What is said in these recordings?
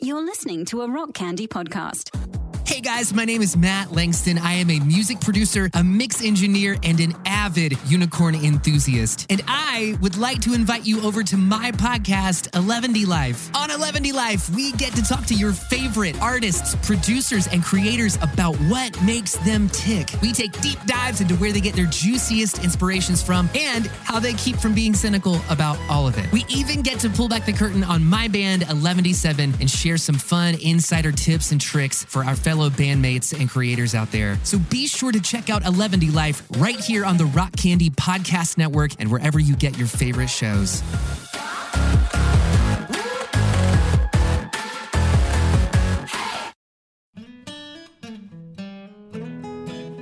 You're listening to a Rock Candy podcast. Hey guys, my name is Matt Langston. I am a music producer, a mix engineer, and an avid unicorn enthusiast. And I would like to invite you over to my podcast, 11D Life. On 11D Life, we get to talk to your favorite artists, producers, and creators about what makes them tick. We take deep dives into where they get their juiciest inspirations from and how they keep from being cynical about all of it. We even get to pull back the curtain on my band, Eleventyseven, and share some fun insider tips and tricks for our fellow bandmates and creators out there. So be sure to check out 11D Life right here on the Rock Candy Podcast Network and wherever you get your favorite shows.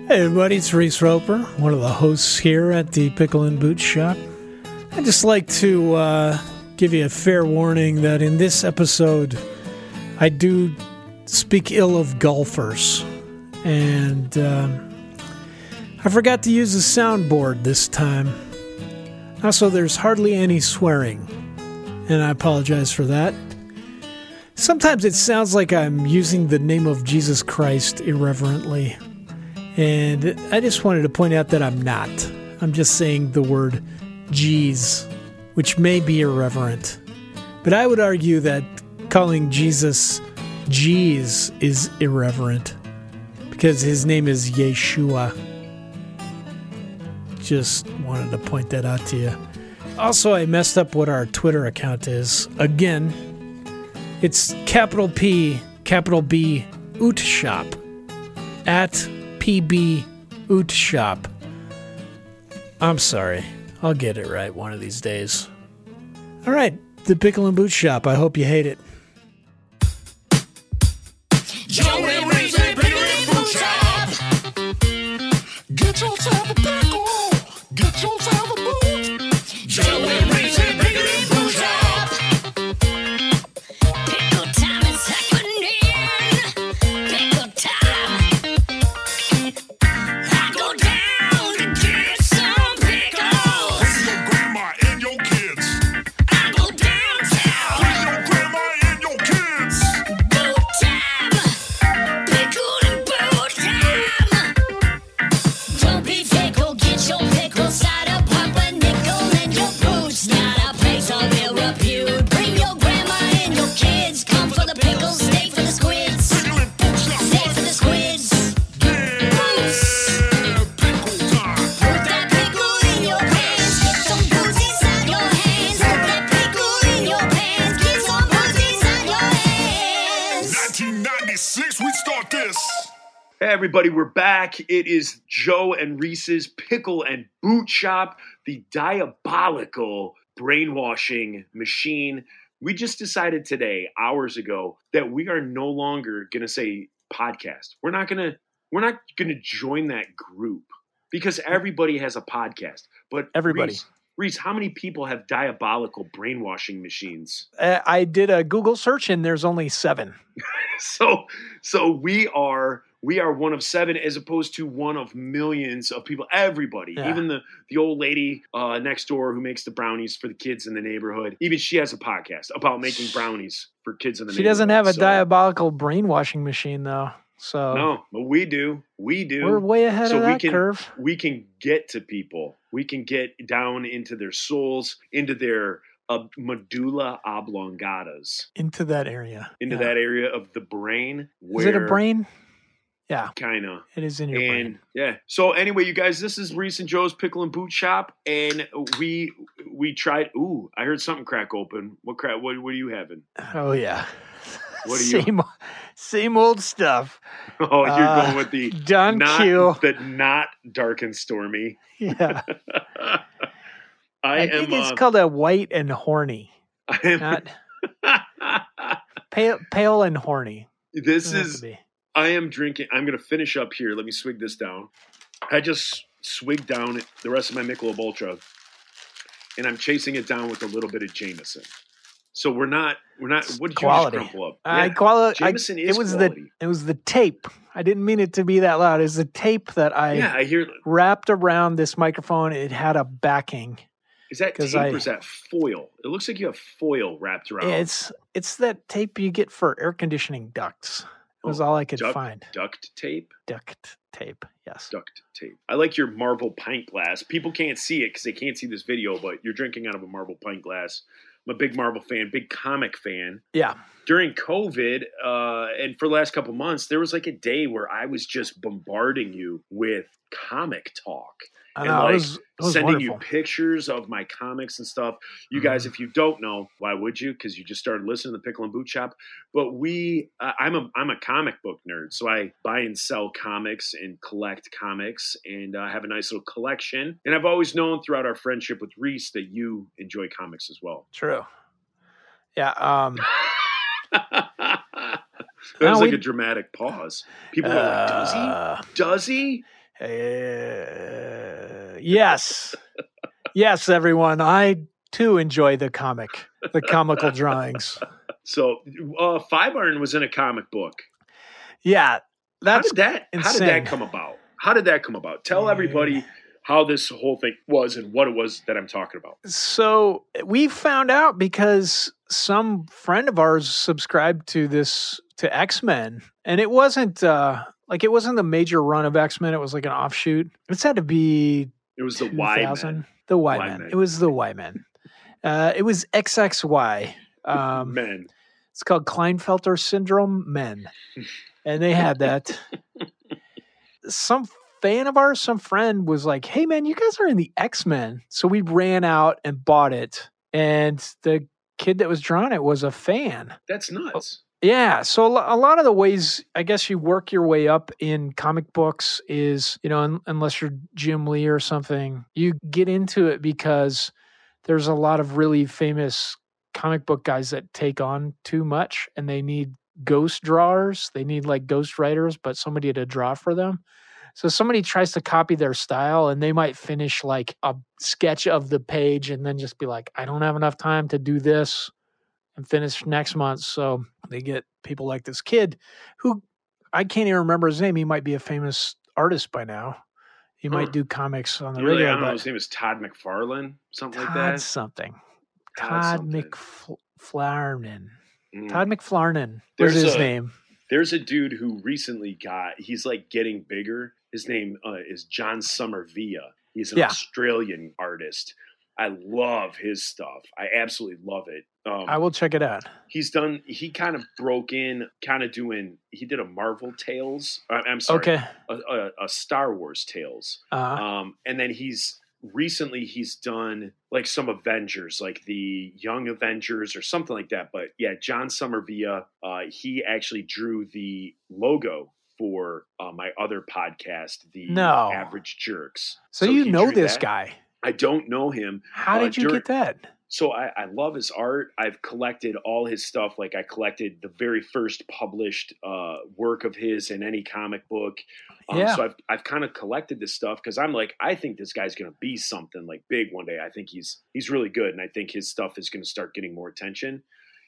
Hey everybody, it's Reese Roper, one of the hosts here at the Pickle and Boot Shop. I'd just like to uh, give you a fair warning that in this episode, I do speak ill of golfers. And um, I forgot to use a soundboard this time. Also, there's hardly any swearing, and I apologize for that. Sometimes it sounds like I'm using the name of Jesus Christ irreverently. And I just wanted to point out that I'm not. I'm just saying the word Jeez, which may be irreverent. But I would argue that calling Jesus Jeez is irreverent because his name is Yeshua. Just wanted to point that out to you. Also, I messed up what our Twitter account is. Again, it's capital P, capital B, Oot Shop. At PB Oot Shop. I'm sorry. I'll get it right one of these days. All right, the Pickle and Boot Shop. I hope you hate it. Joe everybody, we're back. It is Joe and Reese's Pickle and Boot Shop, the diabolical brainwashing machine. We just decided today, hours ago, that we are no longer going to say podcast. We're not going to we're not going to join that group because everybody has a podcast. But Everybody. Reese, Reese, how many people have diabolical brainwashing machines? Uh, I did a Google search and there's only seven. so so we are we are one of seven as opposed to one of millions of people everybody Yeah. even the the old lady uh, next door who makes the brownies for the kids in the neighborhood even she has a podcast about making brownies for kids in the neighborhood. She doesn't have a So- diabolical brainwashing machine though. So no but we do we do we're way ahead so of we that can curve. we can get to people we can get down into their souls into their uh, medulla oblongatas Into that area. into Yeah. that area of the brain Is it a brain? Yeah, kind of it is in your and brain. yeah so anyway you guys this is reese and joe's pickle and boot shop and we we tried ooh i heard something crack open what crack what, what are you having Oh yeah. What are you- same, same old stuff. oh you're Uh, going with the Don not Q. the not dark and stormy Yeah. i, I, am think it's uh, called a white and horny. I am Not pale pale and horny. this Doesn't have to is be. I am drinking i'm gonna finish up here let me swig this down i just swigged down the rest of my michelob ultra and i'm chasing it down with a little bit of jameson so we're not we're not what did Quality. you just crumple up I Yeah. I- Jameson is it was quality. the it was the tape. I didn't mean it to be that loud. It was the tape that I yeah, I hear. wrapped around this microphone. It had a backing, Is that tape I- or is that foil? It looks like you have foil wrapped around. It's it's that tape you get for air conditioning ducts. Was Oh, all I could duct- find. duct tape. Duct tape. Yes. Duct tape. I like your Marvel pint glass. People can't see it because they can't see this video, but you're drinking out of a Marvel pint glass. I'm a big Marvel fan, big comic fan. Yeah. During COVID, uh, and for the last couple months, there was like a day where I was just bombarding you with comic talk. I And, like, it was, it was sending wonderful. you pictures of my comics and stuff. You guys, Mm-hmm. if you don't know, why would you? Because you just started listening to the Pickle and Boot Shop. But we, uh, I'm a I'm a comic book nerd, so I buy and sell comics and collect comics, and uh, have a nice little collection. And I've always known throughout our friendship with Reese that you enjoy comics as well. True. Yeah. Um, that No, was like we- a dramatic pause. People were like, "Does he? uh, Does he?" Uh, yes. yes, everyone. I too enjoy the comic, the comical drawings. So, uh, Five Iron was in a comic book. Yeah, that's how did that how did that come about how did that come about tell everybody how this whole thing was and what it was that i'm talking about so we found out because some friend of ours subscribed to this to X-Men and it wasn't uh like it wasn't the major run of X-Men, it was like an offshoot. It's had to be it was the Y Men. The Y Y Men. Men. It was the Y Men. Uh, it was XXY. Um, men It's called Klinefelter syndrome men. And they had that. some fan of ours, some friend was like, Hey man, you guys are in the X-Men. So we ran out and bought it. And the kid that was drawing it was a fan. that's nuts Yeah. So a lot of the ways, I guess, you work your way up in comic books is, you know, un- unless you're Jim Lee or something, you get into it because there's a lot of really famous comic book guys that take on too much and they need ghost drawers. They need like ghost writers, but somebody to draw for them. So somebody tries to copy their style and they might finish like a sketch of the page and then just be like, I don't have enough time to do this and finish next month. So they get people like this kid who I can't even remember his name. He might be a famous artist by now. He might do comics on the Really, I radio, don't know his name is todd mcfarlane something like Todd that something. Todd Todd. Mm. Todd McFlarnin was There's his a- name. there's a dude who recently got he's like getting bigger his name uh, is john Sommariva. he's an Yeah. australian artist i love his stuff i absolutely love it um, I will check it out. he's done he kind of broke in kind of doing he did a marvel tales i'm sorry Okay. a, a, a star wars tales Uh, um, and then he's recently he's done like some avengers like the young avengers or something like that but yeah john sommariva uh, he actually drew the logo for uh, my other podcast the No. average jerks so, you know this that. guy. i don't know him How uh, did you get that? So I, I love his art. I've collected all his stuff. Like I collected the very first published uh, work of his in any comic book. Um, Yeah. So I've I've kind of collected this stuff because I'm like I think this guy's gonna be something like big one day. I think he's he's really good, and I think his stuff is gonna start getting more attention.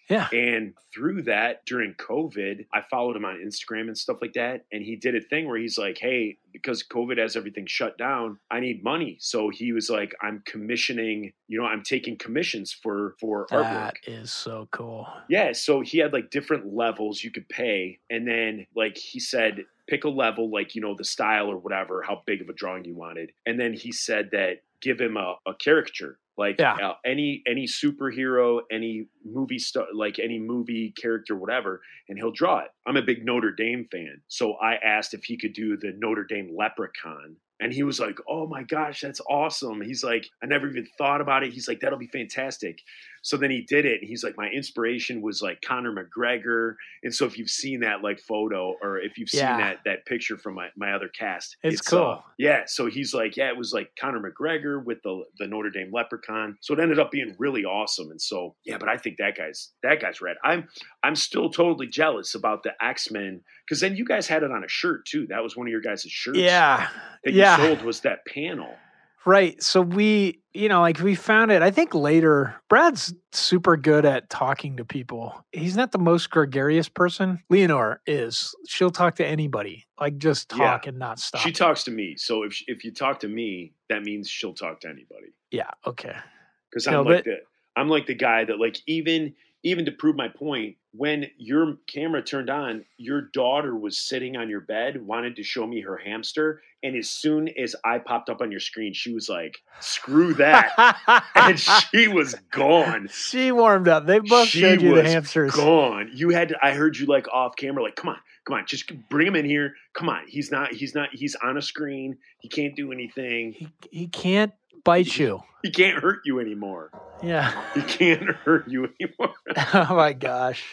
Yeah. And through that, during COVID, I followed him on Instagram and stuff like that. And he did a thing where he's like, hey, because COVID has everything shut down, I need money. So he was like, I'm commissioning, you know, I'm taking commissions for for artwork. That is so cool. Yeah, so he had like different levels you could pay, and then like he said, pick a level, like you know the style or whatever, how big of a drawing you wanted, and then he said that give him a, a caricature, like Yeah. uh, any any superhero, any movie star, like any movie character, whatever, and he'll draw it. I'm a big Notre Dame fan, so I asked if he could do the Notre Dame Leprechaun. And he was like, "Oh my gosh, that's awesome!" He's like, "I never even thought about it." He's like, "That'll be fantastic." So then he did it. And he's like, my inspiration was like Conor McGregor. And so if you've seen that like photo or if you've seen Yeah. that that picture from my, my other cast, It's uh, cool. yeah. So he's like, yeah, it was like Conor McGregor with the the Notre Dame Leprechaun. So it ended up being really awesome. And so yeah, but I think that guy's that guy's rad. I'm I'm still totally jealous about the X Men because then you guys had it on a shirt too. That was one of your guys' shirts. Yeah. That yeah. you sold was that panel. Right. So we, you know, like we found it, I think later, Brad's super good at talking to people. He's not the most gregarious person. Leanor is. She'll talk to anybody, like just Yeah. talk and not stop. She talks to me. So if if you talk to me, that means she'll talk to anybody. yeah. Okay. because I'm No, like but- the I'm like the guy that like even even to prove my point, when your camera turned on, your daughter was sitting on your bed, wanted to show me her hamster, and as soon as I popped up on your screen, she was like, "Screw that," and she was gone. she warmed up. They both She showed you the hamsters. Gone. You had. To, I heard you like off camera. Like, come on, come on, just bring him in here. Come on. He's not. He's not. He's on a screen. He can't do anything. He, he can't bite you. He can't hurt you anymore. Yeah. He can't hurt you anymore. oh my gosh.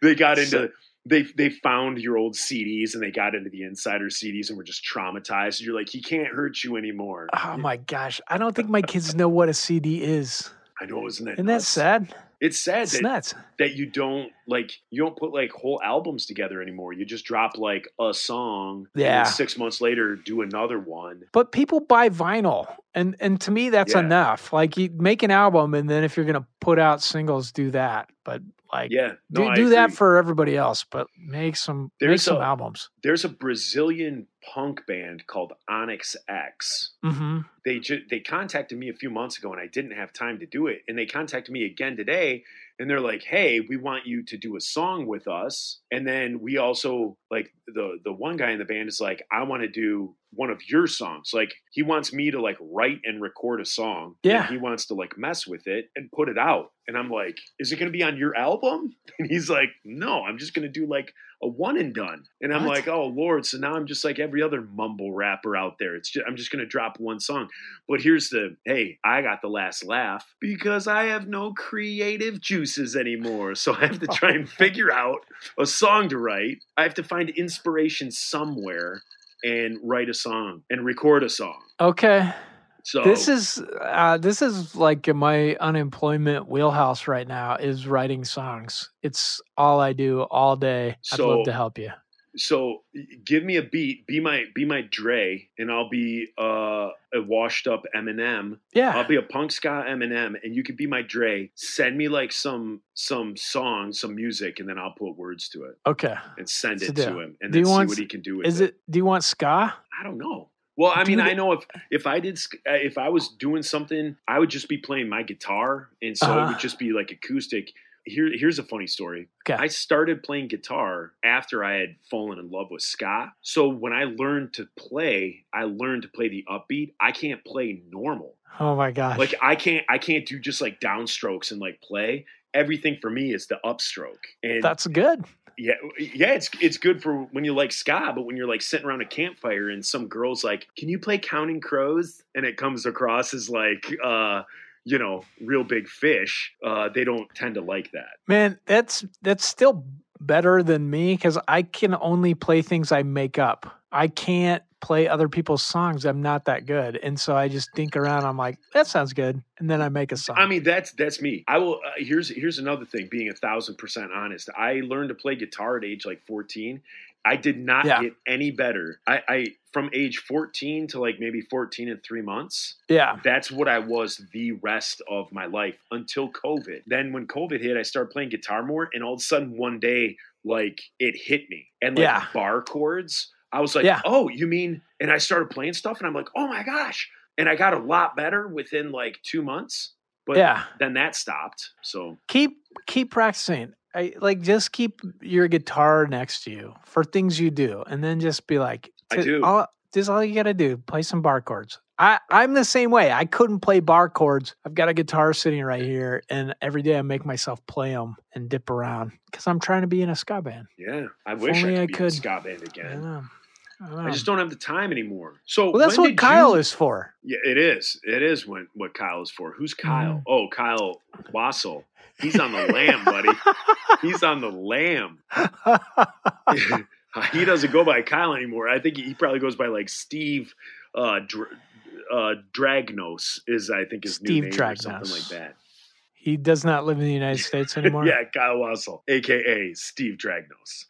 they got into. So- they they found your old CDs and they got into the insider CDs and were just traumatized. You're like, he can't hurt you anymore. Oh my gosh. I don't think my kids know what a CD is. I know, isn't that Isn't that sad? It's sad It's that, nuts. that you don't like you don't put like whole albums together anymore. You just drop like a song. Yeah. six months later, do another one. But people buy vinyl. And and to me that's Yeah. enough. Like you make an album and then if you're gonna put out singles, do that. But like Yeah, no, do, do that for everybody else, but make some make some a- albums. There's a Brazilian punk band called Onyx X. hmm They ju- they contacted me a few months ago and I didn't have time to do it. And they contacted me again today and they're like, "Hey, we want you to do a song with us." And then we also like the the one guy in the band is like, "I want to do one of your songs." Like he wants me to like write and record a song. and Yeah. he wants to like mess with it and put it out. And I'm like, "Is it going to be on your album?" And he's like, "No, I'm just going to do like a one and done." And I'm What? like, "Oh lord, so now I'm just like every other mumble rapper out there. It's just, I'm just going to drop one song." But here's the hey, I got the last laugh because I have no creative juices anymore. So I have to try and figure out a song to write. I have to find inspiration somewhere and write a song and record a song. Okay. So This is uh, this is like in my unemployment wheelhouse right now is writing songs. It's all I do all day. I'd So- love to help you. so give me a beat, be my be my Dre, and I'll be uh, a washed up Eminem. Yeah. I'll be a punk ska Eminem, and you could be my Dre. Send me like some some song, some music, and then I'll put words to it okay. and send So it do- to him, and do then see want what he can do with Is it. it do you want ska? I don't know. Well, I mean, I know if if I did uh, if I was doing something, I would just be playing my guitar, and so it Uh-huh. would just be like acoustic. Here, here's a funny story. Okay. I started playing guitar after I had fallen in love with ska. So when I learned to play, I learned to play the upbeat. I can't play normal. Oh my gosh. Like I can't I can't do just like downstrokes and like play. Everything for me is the upstroke. And That's good. Yeah, yeah, it's it's good for when you like ska, but when you're like sitting around a campfire and some girl's like, "Can you play Counting Crows?" and it comes across as like, uh, you know, Reel Big Fish. Uh, they don't tend to like that. Man, that's that's still better than me because I can only play things I make up. I can't play other people's songs. I'm not that good, and so I just think around. I'm like, that sounds good, and then I make a song. I mean, that's that's me. I will. Uh, here's here's another thing. Being a thousand percent honest, I learned to play guitar at age like 14. I did not Yeah. get any better. I, I from age 14 to like maybe 14 and three months. yeah, that's what I was the rest of my life until COVID. Then when COVID hit, I started playing guitar more, and all of a sudden one day, like it hit me, and like Yeah. bar chords. I was like, Yeah. oh, you mean? And I started playing stuff, and I'm like, oh my gosh! And I got a lot better within like two months. But yeah. then that stopped. So keep keep practicing. I like just keep your guitar next to you for things you do, and then just be like, I "T- do. All, just all you gotta do, play some bar chords. I I'm the same way. I couldn't play bar chords. I've got a guitar sitting right here, and every day I make myself play them and dip around because I'm trying to be in a ska band. yeah, I wish only I I could be in a could. ska band again. I, I just don't have the time anymore. So well, that's what Kyle you- is for. Yeah, it is. It is when what Kyle is for. Who's Kyle? Mm. Oh, Kyle Wassel. He's on the lam, buddy. He's on the lam. he doesn't go by Kyle anymore. I think he probably goes by like Steve uh, Dr- uh, Dragnos is I think his Steve new name or something like that. he does not live in the United States anymore. yeah, Kyle Wassel, aka Steve Dragnos.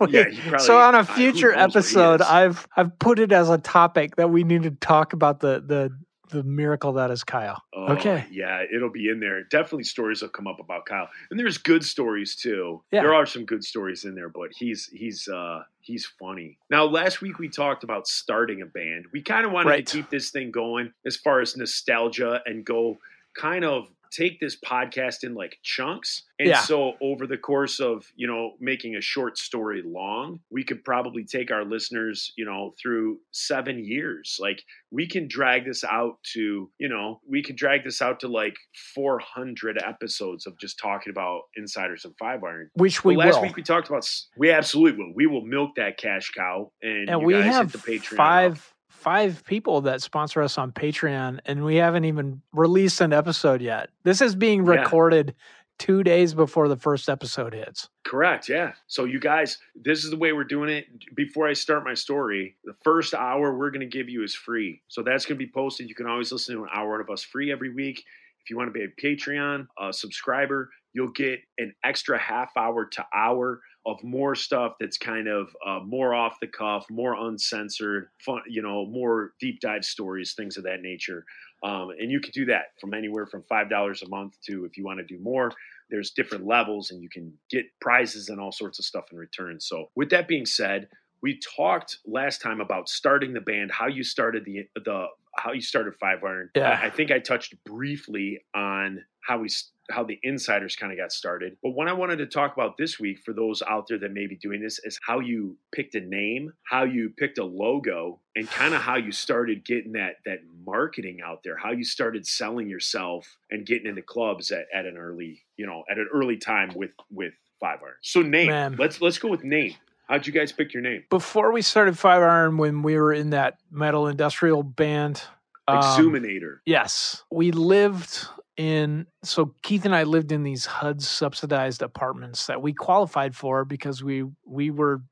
Yeah, he probably- so on a future episode. I've I've put it as a topic that we need to talk about the the the miracle that is Kyle. Oh, Okay. Yeah, it'll be in there. Definitely stories will come up about Kyle. And there's good stories too. Yeah. There are some good stories in there, but he's he's uh he's funny. Now last week we talked about starting a band. We kind of wanted Right. to keep this thing going as far as nostalgia and go kind of take this podcast in like chunks. And Yeah. so over the course of, you know, making a short story long, we could probably take our listeners, you know, through 7 years. Like we can drag this out to, you know, we could drag this out to like 400 episodes of just talking about insiders and 5 iron. Which we last will. week we talked about we absolutely will. We will milk that cash cow and, and you we guys have hit the Patreon. five five people that sponsor us on Patreon, and we haven't even released an episode yet. This is being Yeah. recorded two days before the first episode hits. Correct. Yeah. So you guys, this is the way we're doing it. Before I start my story, the first hour we're going to give you is free. So that's going to be posted. You can always listen to an hour of us free every week. If you want to be a Patreon uh, subscriber, you'll get an extra half hour to hour of more stuff that's kind of uh, more off the cuff, more uncensored, fun, you know, more deep dive stories, things of that nature. Um, and you can do that from anywhere from five dollars a month to if you want to do more. There's different levels, and you can get prizes and all sorts of stuff in return. So, with that being said, we talked last time about starting the band, how you started the the how you started Five Iron. Yeah. I, think I touched briefly on how we how the insiders kind of got started. But what I wanted to talk about this week for those out there that may be doing this is how you picked a name, how you picked a logo, and kind of how you started getting that that marketing out there, how you started selling yourself and getting into clubs at, at an early, you know, at an early time with with Five Iron. So name. Man. Let's let's go with name. How'd you guys pick your name? Before we started Five Iron, when we were in that metal industrial band, um, Exuminator. Yes. We lived in, so Keith and I lived in these HUD subsidized apartments that we qualified for because we, we were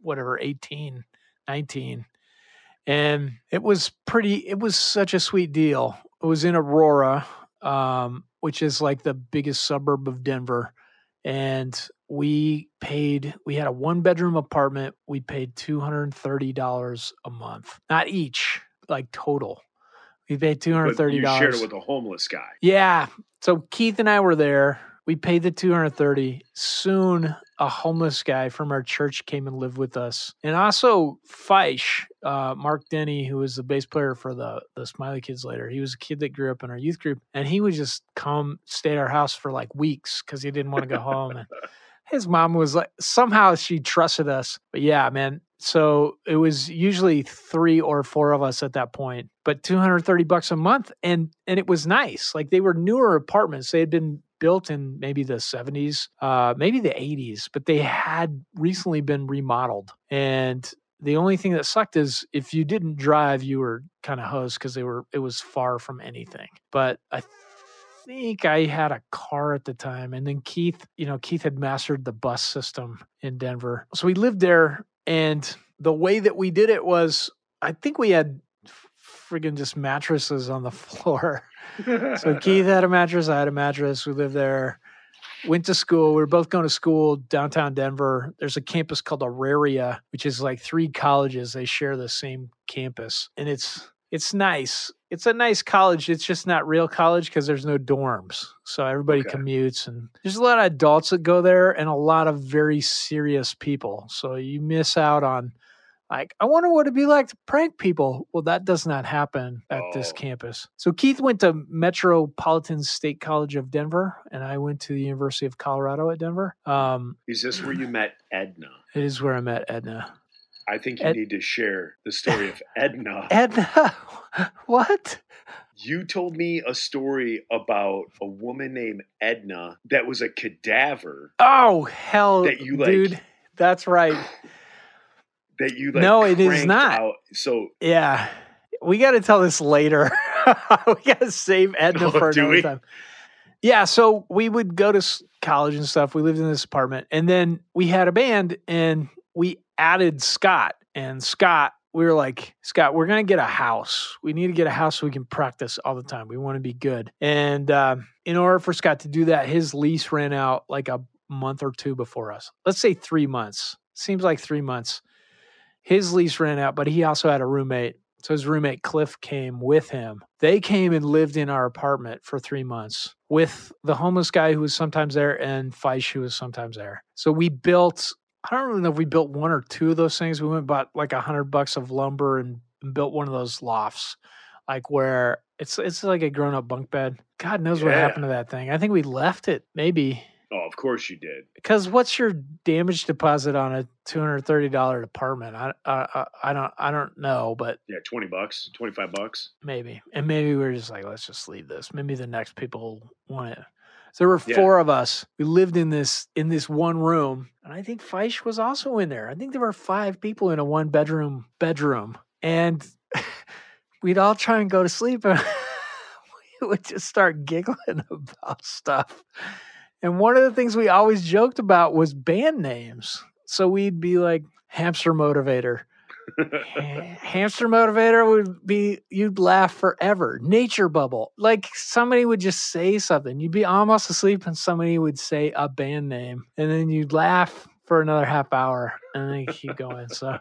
whatever, 18, 19. And it was pretty, it was such a sweet deal. It was in Aurora, um, which is like the biggest suburb of Denver. And we paid, we had a one bedroom apartment. We paid $230 a month, not each, like total. We paid two hundred But thirty you shared it with a homeless guy. Yeah. So Keith and I were there. We paid the 230. Soon a homeless guy from our church came and lived with us. And also Feisch, uh, Mark Denny, who was the bass player for the, the Smiley Kids later. He was a kid that grew up in our youth group. And he would just come stay at our house for like weeks because he didn't want to go home. And his mom was like, somehow she trusted us. But yeah, man. So it was usually three or four of us at that point, but 230 bucks a month. And, and it was nice. Like they were newer apartments. They had been built in maybe the 70s, uh, maybe the 80s, but they had recently been remodeled. And the only thing that sucked is if you didn't drive, you were kind of hosed because they were, it was far from anything. But I think I had a car at the time. And then Keith, you know, Keith had mastered the bus system in Denver. So we lived there. And the way that we did it was, I think we had friggin' just mattresses on the floor. So Keith had a mattress, I had a mattress. We lived there. Went to school. We were both going to school downtown Denver. There's a campus called Auraria, which is like three colleges. They share the same campus, and it's it's nice. It's a nice college. It's just not real college because there's no dorms. So everybody Okay. commutes, and there's a lot of adults that go there, and a lot of very serious people. So you miss out on like I wonder what it'd be like to prank people. Well, that does not happen at this Oh. campus. So Keith went to Metropolitan State College of Denver, and I went to the University of Colorado at Denver. Um, Is this where you met Edna? it is where I met Edna. I think you Ed- need to share the story of Edna. Edna, what? You told me a story about a woman named Edna that was a cadaver Oh hell, That you, like- dude. That's right. that you like. No, it is not. Out. So Yeah, we got to tell this later. we got to save Edna Oh, for another we? time. Yeah, so we would go to college and stuff. We lived in this apartment, and then we had a band, and we added Scott. And Scott, we were like, Scott, we're gonna get a house. We need to get a house so we can practice all the time. We want to be good. And um, in order for Scott to do that, his lease ran out like a month or two before us. Let's say three months. Seems like three months. His lease ran out, but he also had a roommate. So his roommate Cliff came with him. They came and lived in our apartment for three months with the homeless guy who was sometimes there and Feisch who was sometimes there. So we built, I don't even know if we built one or two of those things. We went and bought like a hundred bucks of lumber and, and built one of those lofts. like where it's it's like a grown up bunk bed. God knows what happened to that thing. I think we left it maybe Oh, of course you did. because what's your damage deposit on a two hundred thirty dollar apartment? I, I I- don't I don't know, but Yeah, twenty bucks, twenty five bucks. maybe and maybe we are just like let's just leave this. Maybe the next people want it. So there were Yeah. four of us. We lived in this in this one room, and I think Feisch was also in there. I think there were five people in a one bedroom bedroom, and we'd all try and go to sleep, and we would just start giggling about stuff. And one of the things we always joked about was band names. So we'd be like hamster motivator. Hamster motivator would be you'd laugh forever. Nature bubble. Like somebody would just say something. You'd be almost asleep and somebody would say a band name. And then you'd laugh for another half hour and then keep going. So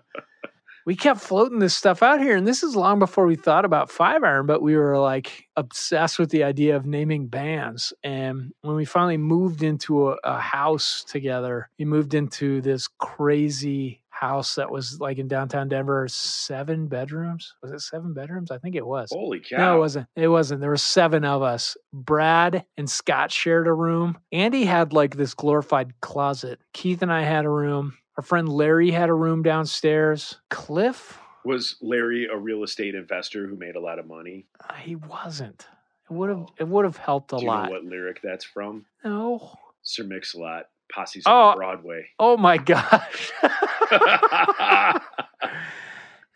we kept floating this stuff out here. And this is long before we thought about five iron, but we were like obsessed with the idea of naming bands. And when we finally moved into a, a house together, we moved into this crazy house that was like in downtown Denver, seven bedrooms. Was it seven bedrooms? I think it was. Holy cow! No, it wasn't. It wasn't. There were seven of us. Brad and Scott shared a room. Andy had like this glorified closet. Keith and I had a room. Our friend Larry had a room downstairs. Cliff, Was Larry a real estate investor who made a lot of money? uh, he wasn't. It would have. It would have helped a Do you lot. know what lyric that's from? No. Sir Mix-a-Lot, Posse's Oh. on Broadway. Oh my gosh. All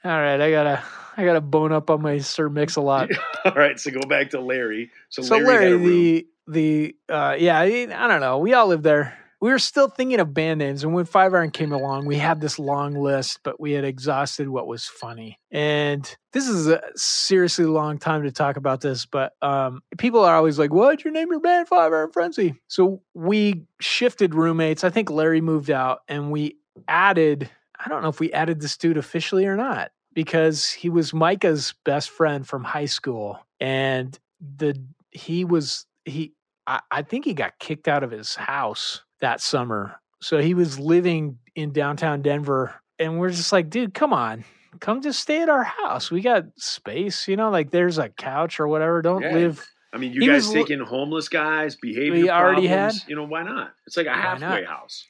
right, I gotta. I gotta bone up on my Sir Mix a lot. All right, so go back to Larry. So, so Larry, Larry, had a room. the the uh yeah, I I don't know. We all lived there. We were still thinking of band names, and when Five Iron came along, we had this long list, but we had exhausted what was funny. And this is a seriously long time to talk about this, but um, people are always like, "What'd you name your band, Five Iron Frenzy?" So we shifted roommates. I think Larry moved out, and we added. I don't know if we added this dude officially or not because he was Micah's best friend from high school, and the he was he I, I think he got kicked out of his house that summer. So he was living in downtown Denver and we're just like, dude, come on. Come just stay at our house. We got space, you know, like there's a couch or whatever. Don't Yeah. live I mean, you he guys taking homeless guys, behavior We already problems. had- You know, why not? It's like a Why halfway not? house.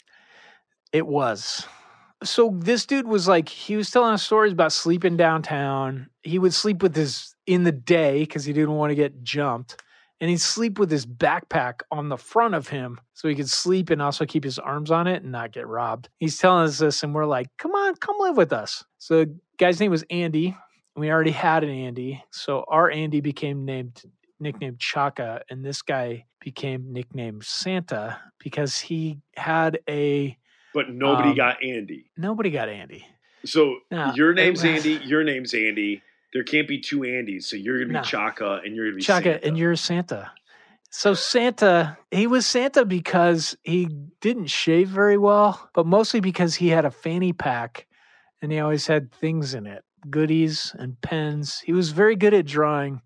It was. So this dude was like, he was telling us stories about sleeping downtown. He would sleep with his in the day because he didn't want to get jumped. And he'd sleep with his backpack on the front of him so he could sleep and also keep his arms on it and not get robbed. He's telling us this, and we're like, come on, come live with us. So the guy's name was Andy. and We already had an Andy. So our Andy became named nicknamed Chaka, and this guy became nicknamed Santa because he had a But nobody Um, got Andy. nobody got Andy. So No, your name's was- Andy. Your name's Andy. There can't be two Andys. So you're gonna be No. Chaka and you're gonna be Chaka, Santa. and you're Santa. So Santa, he was Santa because he didn't shave very well, but mostly because he had a fanny pack and he always had things in it, goodies and pens. He was very good at drawing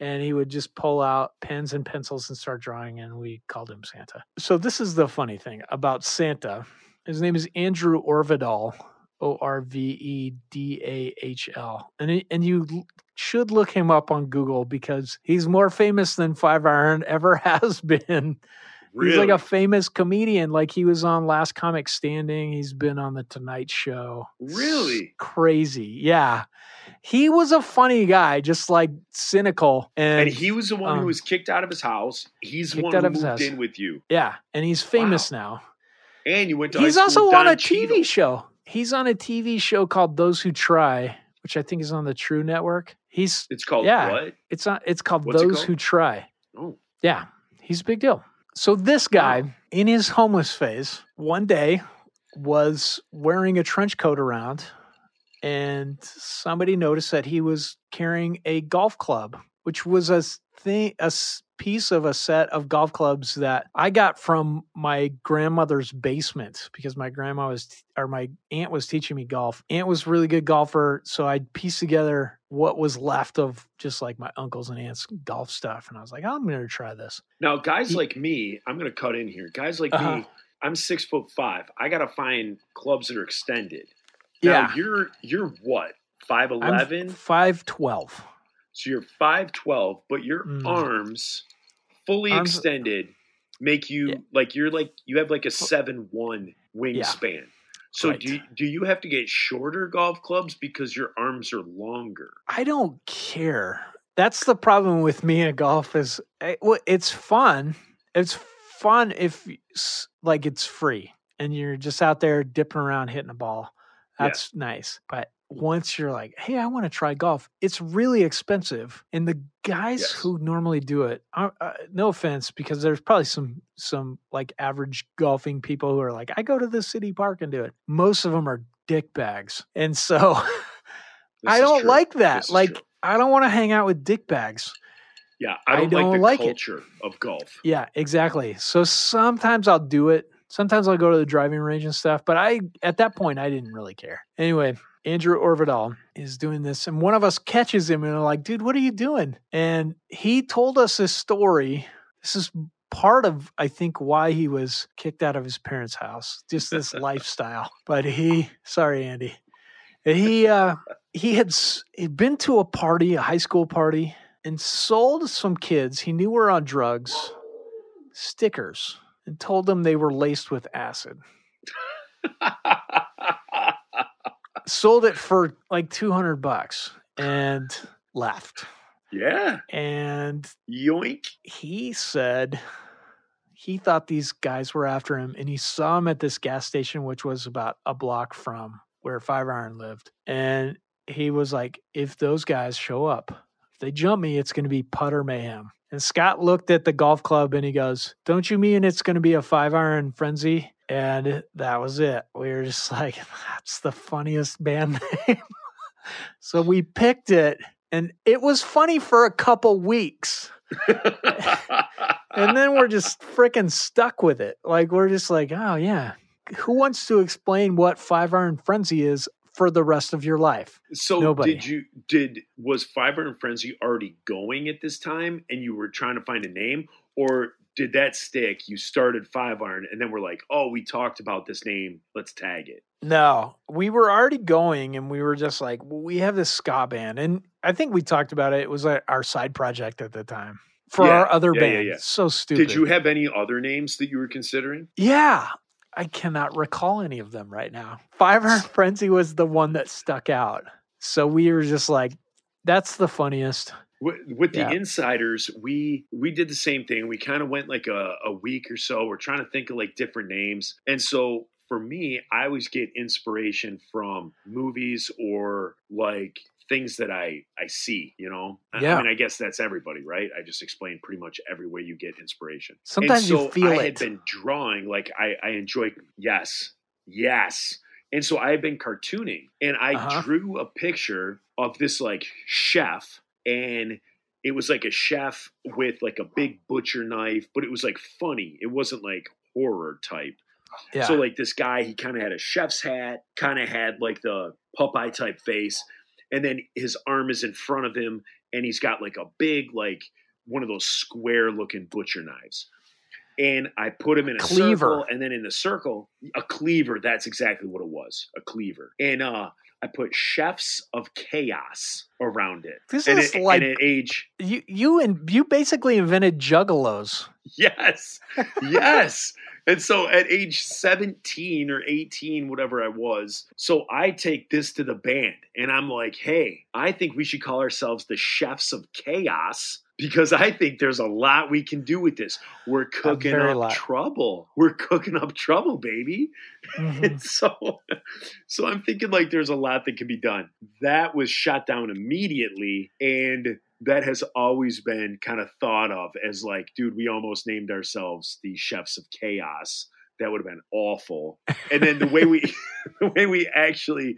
and he would just pull out pens and pencils and start drawing and we called him Santa. So this is the funny thing about Santa. His name is Andrew Orvidal, O R V E D A H L. And he- and you l- should look him up on Google because he's more famous than Five Iron ever has been. really? He's like a famous comedian. Like he was on Last Comic Standing. He's been on the Tonight Show. Really? S- crazy. Yeah. He was a funny guy, just like cynical. And, and he was the one um, who was kicked out of his house. He's the kicked one out who of his moved house. in with you. yeah, and he's famous now. And you went to He's also on a TV Cheadle. show. He's on a TV show called Those Who Try, which I think is on the True Network. He's It's called Yeah. what? it's on it's called What's it Those called? Who Try. Oh, Yeah, he's a big deal. So this guy, in his homeless phase, one day was wearing a trench coat around, and somebody noticed that he was carrying a golf club, which was a thing, a piece of a set of golf clubs that I got from my grandmother's basement because my grandma was t- or my aunt was teaching me golf. Aunt was a really good golfer, so I pieced together what was left of just like my uncles and aunts golf stuff, and I was like, I'm going to try this. now guys He- like me, I'm gonna cut in here. Guys like Uh-huh. me, I'm six foot five. I gotta find clubs that are extended. Yeah. You're you're what? Five five twelve. So you're five twelve, but your Mm. arms fully Arms- extended make you Yeah. like you're like you have like a seven one wingspan. So Right. do you, do you have to get shorter golf clubs because your arms are longer? I don't care. That's the problem with me at golf is eh, well, it's fun. It's fun if like it's free and you're just out there dipping around hitting a ball. Yeah. That's nice. But once you're like, hey, I want to try golf, it's really expensive. And the guys Yes. who normally do it, uh, uh, no offense, because there's probably some some like average golfing people who are like, I go to the city park and do it. Most of them are dick bags, and so I don't true. like that. This Like. I don't want to hang out with dick bags. yeah, I I don't, don't like the like it. culture of golf. Yeah, exactly. So sometimes I'll do it. Sometimes I'll go to the driving range and stuff. But I, at that point, I didn't really care. Anyway, Andrew Orvedahl is doing this, and one of us catches him and are like, "Dude, what are you doing?" And he told us this story. This is part of, I think, why he was kicked out of his parents' house. Just this lifestyle. But he, sorry, Andy, he uh, he had he'd been to a party, a high school party, and sold some kids he knew were on drugs stickers and told them they were laced with acid. Sold it for like 200 bucks and left. yeah, And yoink. he said he thought these guys were after him and he saw him at this gas station, which was about a block from where Five Iron lived. And he was like, if those guys show up, if they jump me, it's going to be putter mayhem. And Scott looked at the golf club and he goes, Don't you mean it's going to be a five iron frenzy? And that was it. We were just like, That's the funniest band name. so we picked it and it was funny for a couple weeks and then we're just freaking stuck with it. Like we're just like, oh yeah, who wants to explain what five iron frenzy is for the rest of your life? so Nobody. did you did was Five Iron Frenzy already going at this time, and you were trying to find a name, or did that stick? You started Five Iron, and then we're like, oh, we talked about this name. Let's tag it. No, we were already going, and we were just like, well, we have this ska band, and I think we talked about it. It was like our side project at the time for Yeah, our other yeah, yeah, band. yeah. So stupid. Did you have any other names that you were considering? Yeah. I cannot recall any of them right now. Five Iron Frenzy was the one that stuck out. So we were just like, that's the funniest. With, with the Yeah. insiders, we we did the same thing. We kind of went like a, a week or so. We're trying to think of like different names, and so for me, I always get inspiration from movies or like things that I I see. You know, Yeah. I mean, I guess that's everybody, right? I just explained pretty much every way you get inspiration. Sometimes and you so feel I it. had been drawing, like I I enjoy. Yes, yes. And so I had been cartooning, and I Uh-huh. drew a picture of this like chef, and it was like a chef with like a big butcher knife, but it was like funny. It wasn't like horror type. yeah. So like this guy, he kind of had a chef's hat, kind of had like the Popeye type face, and then his arm is in front of him, and he's got like a big like one of those square looking butcher knives. And I put him in a Cleaver. circle, and then in the circle, a cleaver. That's exactly what it was, a cleaver. And uh, I put chefs of chaos around it. This and is it, like- at age you you and you basically invented juggalos. Yes. Yes. and so at age 17 or 18, whatever I was, so I take this to the band and I'm like, hey, I think we should call ourselves the Chefs of Chaos because I think there's a lot we can do with this. We're cooking up lot. trouble. We're cooking up trouble, baby. Mhm. And so, so I'm thinking like there's a lot that can be done. That was shot down immediately, and that has always been kind of thought of as like, dude, we almost named ourselves the Chefs of Chaos. That would have been awful. And then the way we, the way we actually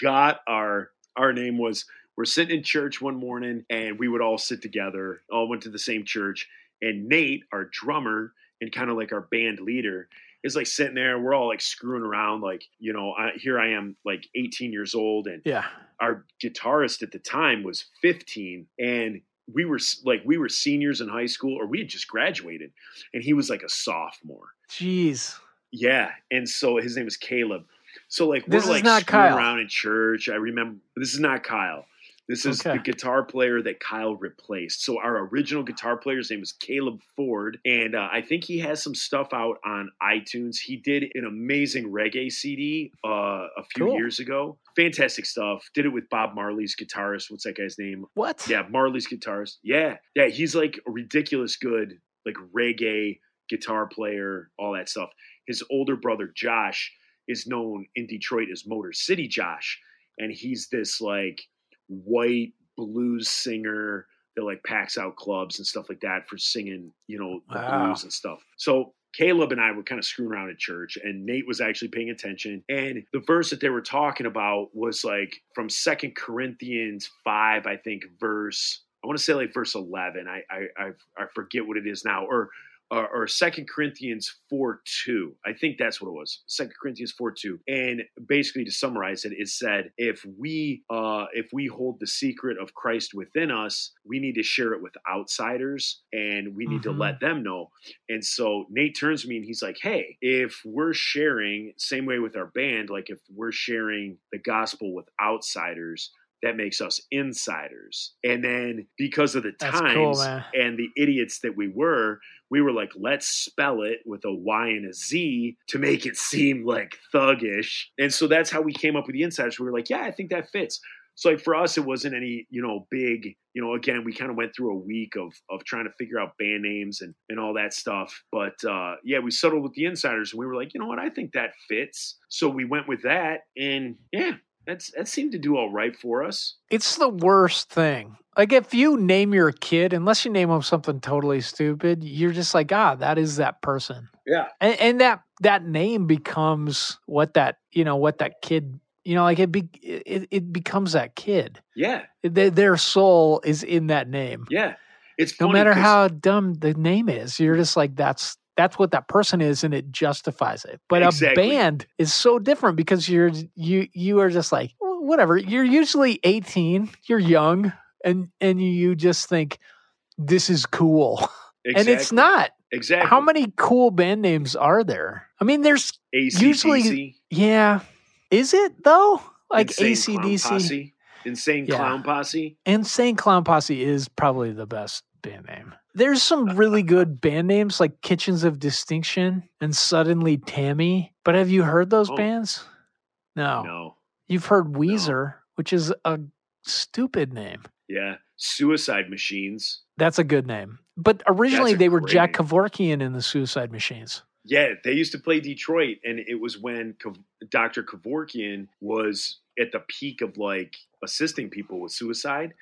got our our name was we're sitting in church one morning, and we would all sit together. All went to the same church, and Nate, our drummer, and kind of like our band leader, is like sitting there. We're all like screwing around. Like, you know, I, here I am, like 18 years old, and Yeah. our guitarist at the time was 15, and we were like, we were seniors in high school, or we had just graduated, and he was like a sophomore. Jeez. Yeah, and so his name is Caleb. So like This we're is like not around in church. I remember this is not Kyle. This is Okay. the guitar player that Kyle replaced. So our original guitar player's name was Caleb Ford, and uh, I think he has some stuff out on iTunes. He did an amazing reggae CD uh, a few Cool. years ago. Fantastic stuff. Did it with Bob Marley's guitarist. What's that guy's name? What? Yeah, Marley's guitarist. Yeah, yeah, he's like a ridiculous good, like reggae guitar player, all that stuff. His older brother Josh is known in Detroit as Motor City Josh, and he's this like white blues singer that like packs out clubs and stuff like that for singing, you know, the Wow. blues and stuff. So Caleb and I were kind of screwing around at church, and Nate was actually paying attention. And the verse that they were talking about was like from Second Corinthians five, I think, verse. I want to say like verse eleven. I I I, I forget what it is now, or or, or Second Corinthians four two. I think that's what it was. Second Corinthians four two. And basically, to summarize it, it said if we uh, if we hold the secret of Christ within us, we need to share it with outsiders, and we need Mhm. to let them know. And so Nate turns to me and he's like, "Hey, if we're sharing same way with our band, like if we're sharing the gospel with outsiders." That makes us insiders. And then because of the That's times cool, and the idiots that we were, we were like, let's spell it with a Y and a Z to make it seem like thuggish. And so that's how we came up with the Insyderz. We were like, yeah, I think that fits. So like for us, it wasn't any, you know, big, you know, again, we kind of went through a week of of trying to figure out band names and and all that stuff. But uh yeah, we settled with the Insyderz and we were like, you know what, I think that fits. So we went with that and yeah, that's that seemed to do all right for us. It's the worst thing. Like if you name your kid, unless you name them something totally stupid, you're just like, ah, that is that person. Yeah. and, and that that name becomes what that you know what that kid you know like it be it, it becomes that kid Yeah. their, their soul is in that name Yeah. It's no matter how dumb the name is you're just like that's that's what that person is and it justifies it but Exactly. a band is so different because you're you you are just like whatever you're usually 18 you're young and and you just think this is cool and it's not Exactly. how many cool band names are there? I mean, there's ACDC, usually- yeah. Is it though? Like Insane ACDC, Insane Yeah. Clown Posse. Insane Clown Posse is probably the best band name. There's some really good band names like Kitchens of Distinction and Suddenly Tammy. But have you heard those Oh. bands? No. No. You've heard Weezer, which is a stupid name. Yeah. Suicide Machines. That's a good name. But originally they were Jack name. Kevorkian in the Suicide Machines. Yeah, they used to play Detroit, and it was when Dr. Kevorkian was at the peak of like assisting people with suicide.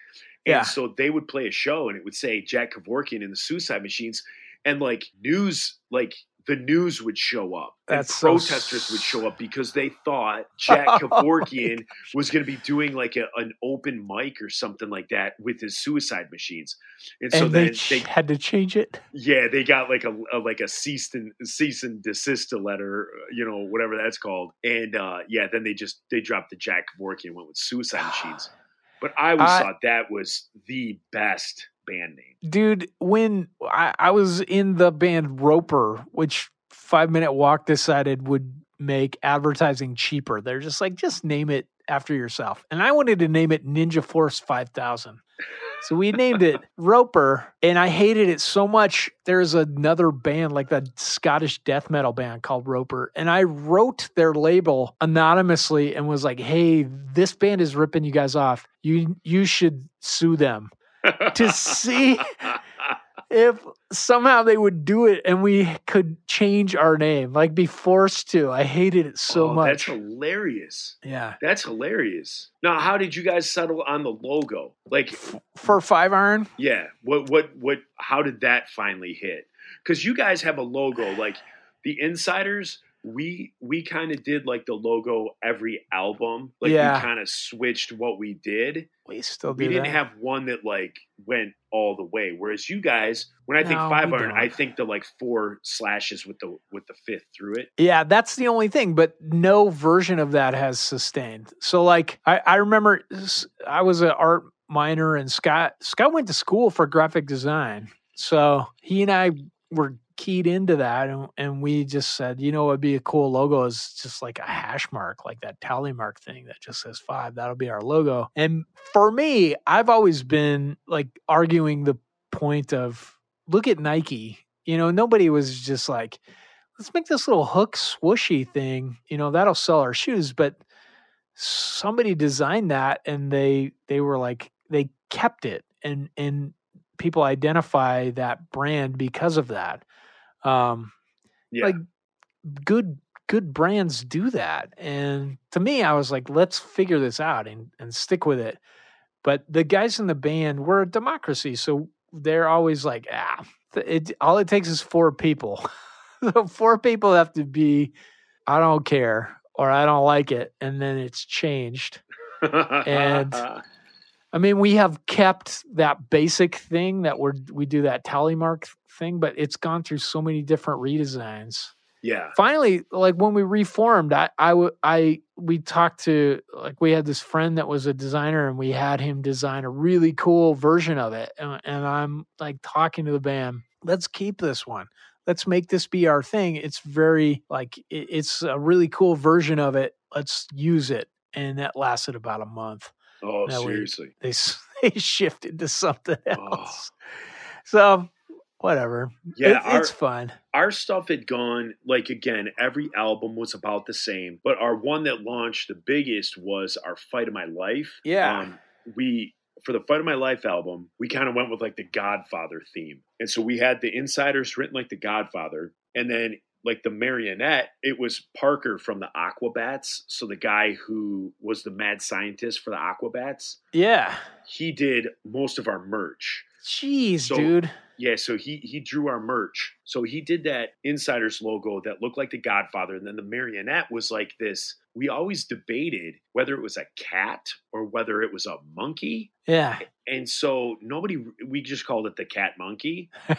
And Yeah. so they would play a show, and it would say Jack Kevorkian and the Suicide Machines, and like news, like the news would show up, and That's so protesters would show up because they thought Jack Kevorkian was going to be doing like a, an open mic or something like that with his Suicide Machines, and so and they, then ch- they had to change it. yeah, they got like a, a like a cease and cease and desist letter, uh, you know, whatever that's called. And uh yeah, then they just they dropped the Jack Kevorkian and went with Suicide Machines. But I always I- thought that was the best band name. Dude, when I, I was in the band Roper, which Five Minute Walk decided would make advertising cheaper, they're just like, just name it after yourself. And I wanted to name it Ninja Force 5000. So we named it Roper, and I hated it so much. There's another band, like the Scottish death metal band called Roper, and I wrote their label anonymously and was like, "Hey, this band is ripping you guys off. You you should sue them." To see if somehow they would do it and we could change our name, like be forced to. I hated it so Oh, much. That's hilarious. yeah. That's hilarious. Now, how did you guys settle on the logo? Like, For Five Iron, yeah, what what what how did that finally hit? Cuz you guys have a logo like the Insyderz we we kind of did like the logo every album. Like Yeah. we kind of switched what we did. we still do we didn't that. have one that like went all the way. Whereas you guys, when I think five iron, don't. I think the like four slashes with the with the fifth through it. Yeah, that's the only thing, but no version of that has sustained. So, like, I, I remember I was an art minor, and Scott Scott went to school for graphic design. So he and I were keyed into that and, and we just said, you know, what would be a cool logo is just like a hash mark, like that tally mark thing that just says five. That'll be our logo. And for me, I've always been like arguing the point of look at Nike. You know, nobody was just like, let's make this little hook swooshy thing. You know, that'll sell our shoes. But somebody designed that and they they were like they kept it and and people identify that brand because of that. Um, Yeah. like good good brands do that and to me i was like let's figure this out and, and stick with it. But the guys in the band we're a democracy so they're always like ah it all it takes is four people. So four people have to be i don't care or i don't like it and then it's changed. And- I mean, we have kept that basic thing that we're we do that tally mark thing, but it's gone through so many different redesigns. yeah. Finally, like when we reformed, I I I we talked to like we had this friend that was a designer, and we had him design a really cool version of it. And, and I'm like talking to the band, let's keep this one. Let's make this be our thing. It's very like it, it's a really cool version of it. Let's use it. And that lasted about a month Oh, we- seriously. they they shifted to something Oh. else. So whatever. Yeah, It- our, it's fun. our stuff had gone like again. Every album was about the same, but our one that launched the biggest was our "Fight of My Life." Yeah. um, we for the "Fight of My Life" album, we kind of went with like the Godfather theme, and so we had the Insyderz written like the Godfather, and then like the marionette, it was Parker from the Aquabats. So the guy who was the mad scientist for the Aquabats, Yeah. he did most of our merch. Jeez, So- dude. Yeah, so he he drew our merch. So he did that Insyderz logo that looked like the Godfather, and then the marionette was like this. We always debated whether it was a cat or whether it was a monkey, Yeah. and so nobody. We just called it the cat monkey.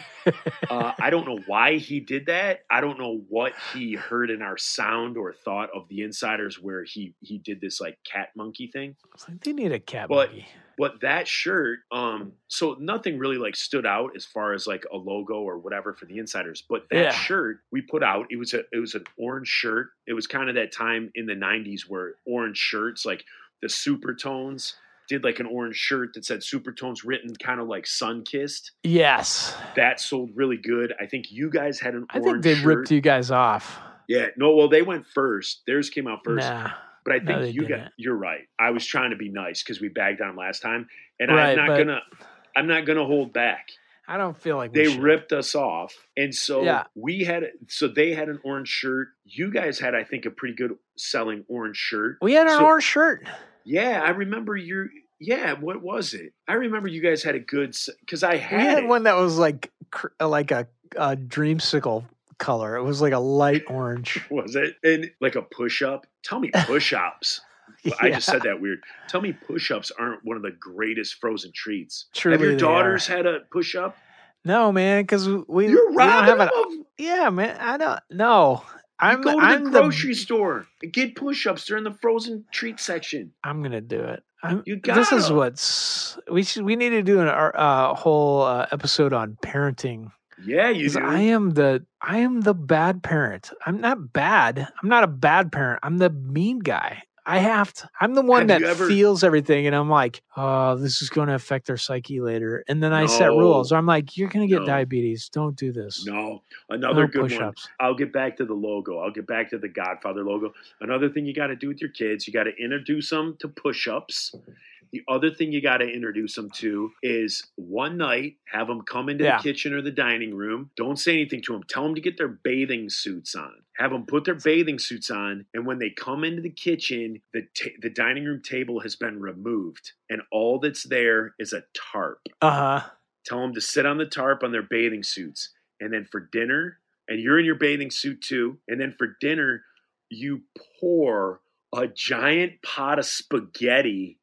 Uh, I don't know why he did that. I don't know what he heard in our sound or thought of the Insyderz where he he did this like cat monkey thing. It's like they need a cat But- monkey. But that shirt, um, so nothing really like stood out as far as like a logo or whatever for the Insyderz. But that Yeah. shirt we put out, it was a it was an orange shirt. It was kind of that time in the '90s where orange shirts, like the Supertones, did like an orange shirt that said Supertones written kind of like sun kissed. Yes. That sold really good. I think you guys had an I think they shirt. ripped you guys off. Yeah, no, well they went first. Theirs came out first. Nah. But I think they you got didn't. you're right. I was trying to be nice because we bagged on last time, and Right, I'm not but- gonna I'm not gonna hold back. I don't feel like They ripped us off, and so Yeah. we had so they had an orange shirt. You guys had, I think, a pretty good selling orange shirt. We had an So- orange shirt. Yeah, I remember your. Yeah, what was it? I remember you guys had a good because I We had, had one that was like like a, a dreamsicle color. It was like a light orange. Was it and like a push up? Tell me push ups. I just said that weird. Tell me push ups aren't one of the greatest frozen treats. Truly Have your daughters had a push up? No, man, because we You're we don't have. Yeah, man. I don't. No, I'm. you go to I'm the the- grocery store and get push-ups. They're in the frozen treat section. I'm gonna do it. I'm, You this is what's we should we need to do an uh, whole uh, episode on parenting. Yeah, you do. I am the I am the bad parent. I'm not bad. I'm not a bad parent. I'm the mean guy. I have to. I'm the one Have that ever- feels everything, and I'm like, oh, this is going to affect their psyche later. And then I set rules. I'm like, you're going to get No. diabetes. Don't do this. no, another No good one. push-ups. I'll get back to the logo. I'll get back to the Godfather logo. Another thing you got to do with your kids, you got to introduce them to push-ups. The other thing you got to introduce them to is one night have them come into Yeah. the kitchen or the dining room. Don't say anything to them. Tell them to get their bathing suits on. Have them put their bathing suits on, and when they come into the kitchen, the ta- the dining room table has been removed, and all that's there is a tarp. Uh huh. Tell them to sit on the tarp on their bathing suits. And then for dinner, and you're in your bathing suit too. And then for dinner, you pour a giant pot of spaghetti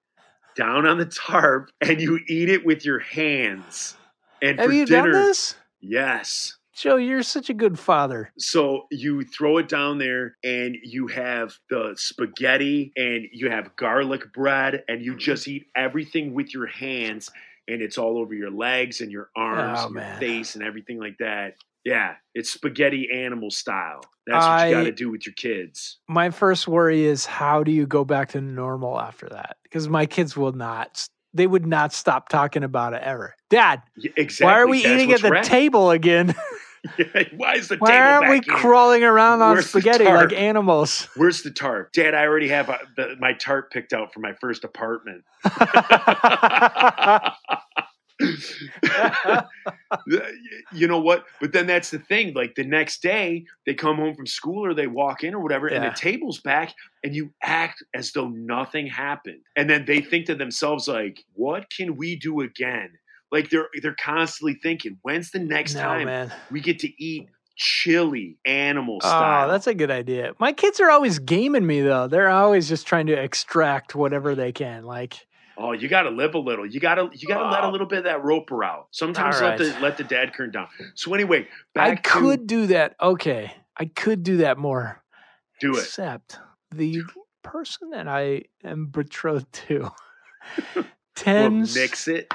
down on the tarp and you eat it with your hands. And Have for you dinner, done this, yes. Joe? You're such a good father. So you throw it down there and you have the spaghetti and you have garlic bread and you just eat everything with your hands and it's all over your legs and your oh, arms Oh, and your face and everything like that. Yeah, it's spaghetti animal style. That's what I- you got to do with your kids. My first worry is how do you go back to normal after that? Because my kids will not. They would not stop talking about it ever. Dad, exactly. why are we That's eating at the wrap- table again? why is the why table aren't we here? crawling around on Where's spaghetti like animals? Where's the tarp? Dad, I already have uh the, my tarp picked out for my first apartment. you know what? But then that's the thing. Like the next day, they come home from school or they walk in or whatever, and the table's back, and you act as though nothing happened. And then they think to themselves, like, what can we do again? Like they're they're constantly thinking, when's the next no, time man. we get to eat chili animal style? Oh, that's a good idea. My kids are always gaming me though. They're always just trying to extract whatever they can. Like, Oh, you got to live a little. You got to you got to let a Oh. little bit of that roper out. Sometimes All let the let the dad curtain down. So anyway, I could to do that. Okay, I could do that more. do it. Except the person that I am betrothed to tends mix it.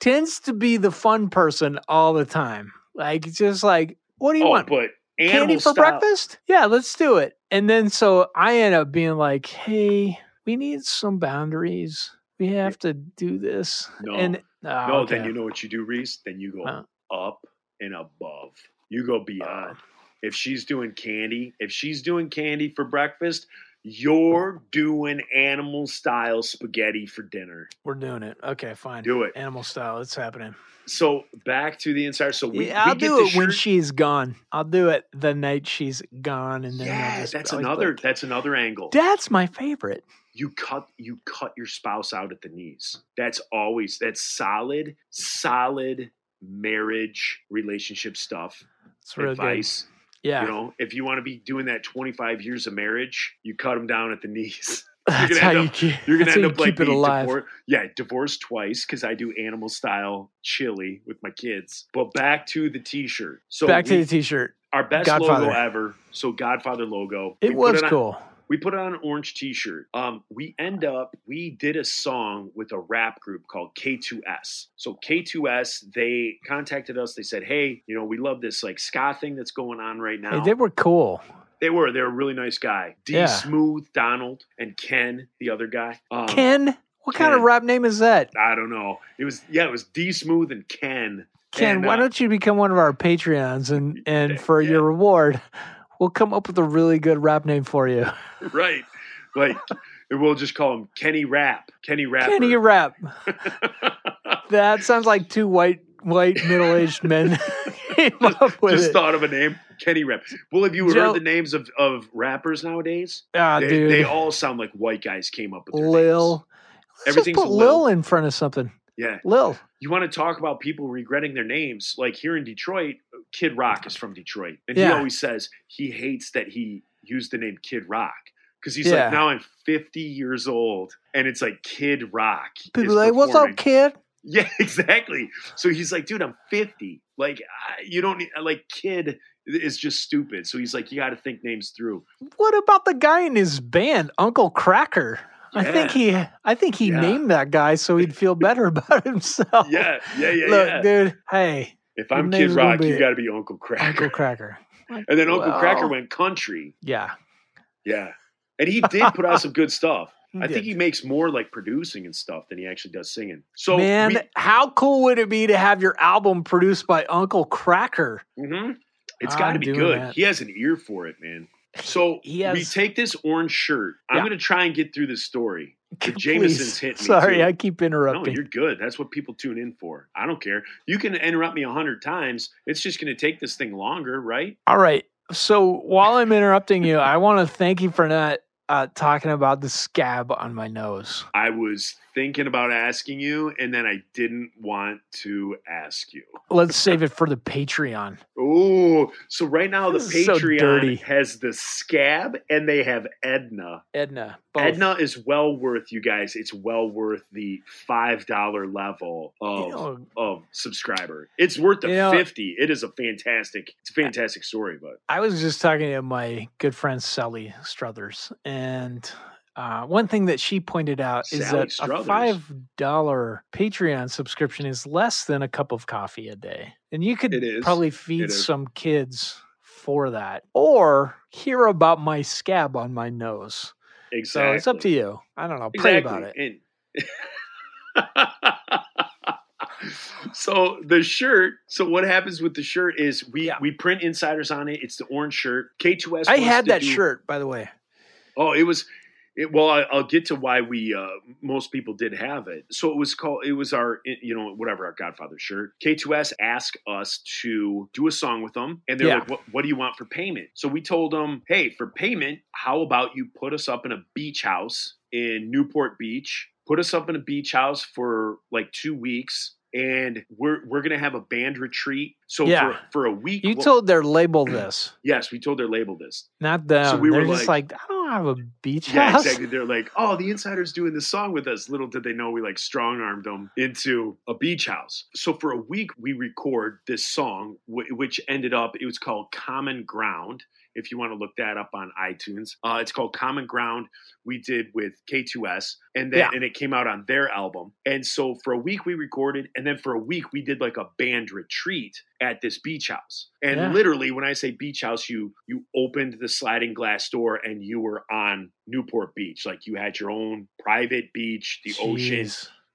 tends to be the fun person all the time. Like just like, what do you Oh, want? but Candy for style. breakfast? Yeah, let's do it. And then so I end up being like, hey, we need some boundaries. We have to do this. No. And oh, No, okay. then you know what you do, Reese. Then you go Huh. up and above. You go beyond. Ah. if she's doing candy, if she's doing candy for breakfast, you're doing animal style spaghetti for dinner. We're doing it. Okay, fine. Do it. Animal style. It's happening. So back to the insider. So we, yeah, I'll we do it when she's gone. I'll do it the night she's gone, and then Yeah, just that's another. like, That's another angle. That's my favorite. You cut you cut your spouse out at the knees. That's always that's solid, solid marriage relationship stuff. It's real advice. good. Yeah, You know, if you want to be doing that 25 years of marriage, you cut them down at the knees. that's how end you keep. You're gonna end up like keep it alive. divor- yeah, divorced twice because I do animal style chili with my kids. But back to the T-shirt. So Back to the T-shirt. our best Godfather. logo ever. So Godfather logo. It We was on- cool. We put on an orange t-shirt. Um, we end up we did a song with a rap group called k2s so k2s they contacted us. They said hey you know we love this like ska thing that's going on right now. Hey, they were cool. they were. They were a really nice guy. D Yeah. smooth donald and ken the other guy. Um, Ken, what kind of rap name is that? i don't know. It was yeah it was d smooth and ken. Ken, And, why uh, don't you become one of our Patreons and and for Yeah. your reward, we'll come up with a really good rap name for you. right like we'll just call him kenny rap kenny rap Kenny Rap. That sounds like two white white middle aged men came up with just it. thought of a name, Kenny Rap. Well, have you Joe- heard the names of, of rappers nowadays? Ah, they, dude, they all sound like white guys came up with their Lil. names. Let's Everything's just put Lil. Lil. in front of something. Yeah, Lil. you want to talk about people regretting their names? Like here in Detroit, Kid Rock is from Detroit, and he always says he hates that he used the name Kid Rock because he's Yeah. like, now I'm 50 years old, and it's like Kid Rock. People like, what's up, kid? Yeah, exactly. So he's like, dude, I'm 50. Like, you don't need, like, kid is just stupid. So he's like, you got to think names through. What about the guy in his band, Uncle Kracker? I think he, I think he Yeah. named that guy so he'd feel better about himself. Yeah, yeah, yeah, Look, yeah. dude. Hey, if I'm Kid Rock, you got to be Uncle Kracker. Uncle Kracker. and then Uncle Well, Cracker went country. Yeah, Yeah. And he did put out some good stuff. he I think he makes more like producing and stuff than he actually does singing. So, man, we, how cool would it be to have your album produced by Uncle Kracker? Mhm. it's I'm got to be good. that. He has an ear for it, man. So He we take this orange shirt. I'm going to try and get through this story. Jamesons hit me. Sorry, too. I keep No, interrupting. you're good. That's what people tune in for. I don't care. You can interrupt me a hundred times. It's just going to take this thing longer, right? All right. So while I'm interrupting you, I want to thank you for not uh, talking about the scab on my nose. I was thinking about asking you, and then I didn't want to ask you. Let's save it for the Patreon. Oh, so right now the This so Patreon dirty. has the scab, and they have Edna. Edna. Both. Edna is well worth you guys. It's well worth the five dollar level of You know, of subscriber. It's worth the You know- fifty. It is a fantastic. It's a fantastic story, but I was just talking to my good friend Sally Struthers, and Uh, one thing that she pointed out is Sally that a five dollar Patreon subscription is less than a cup of coffee a day, and you could probably feed some kids for that, or hear about my scab on my nose. Exactly. So it's up to you. I don't know. Pray about it. And- so the shirt. So what happens with the shirt is we Yeah. we print Insyderz on it. It's the orange shirt. K2S. I had that do- shirt, by the way. Oh, it was. It, well, I, I'll get to why we uh, most people did have it. So it was called. It was our you know whatever our Godfather shirt. K2S asked us to do a song with them, and they're Yeah. like, what, "What do you want for payment?" So we told them, "Hey, for payment, how about you put us up in a beach house in Newport Beach? Put us up in a beach house for like two weeks." And we're we're gonna have a band retreat. So Yeah. for, for a week, You we'll- told their label this, yes, we told their label this. not them. So we were They're just like- like, I don't have a beach Yeah, house. exactly. They're like, oh, the insider's doing this song with us. Little did they know we like strong armed them into a beach house. So for a week, we record this song, wh- which ended up, it was called Common Ground. If you want to look that up on iTunes, uh, it's called Common Ground. We did with K2S, and then Yeah. and it came out on their album. And so for a week we recorded, and then for a week we did like a band retreat at this beach house. And Yeah. literally, when I say beach house, you you opened the sliding glass door and you were on Newport Beach. Like you had your own private beach, the ocean.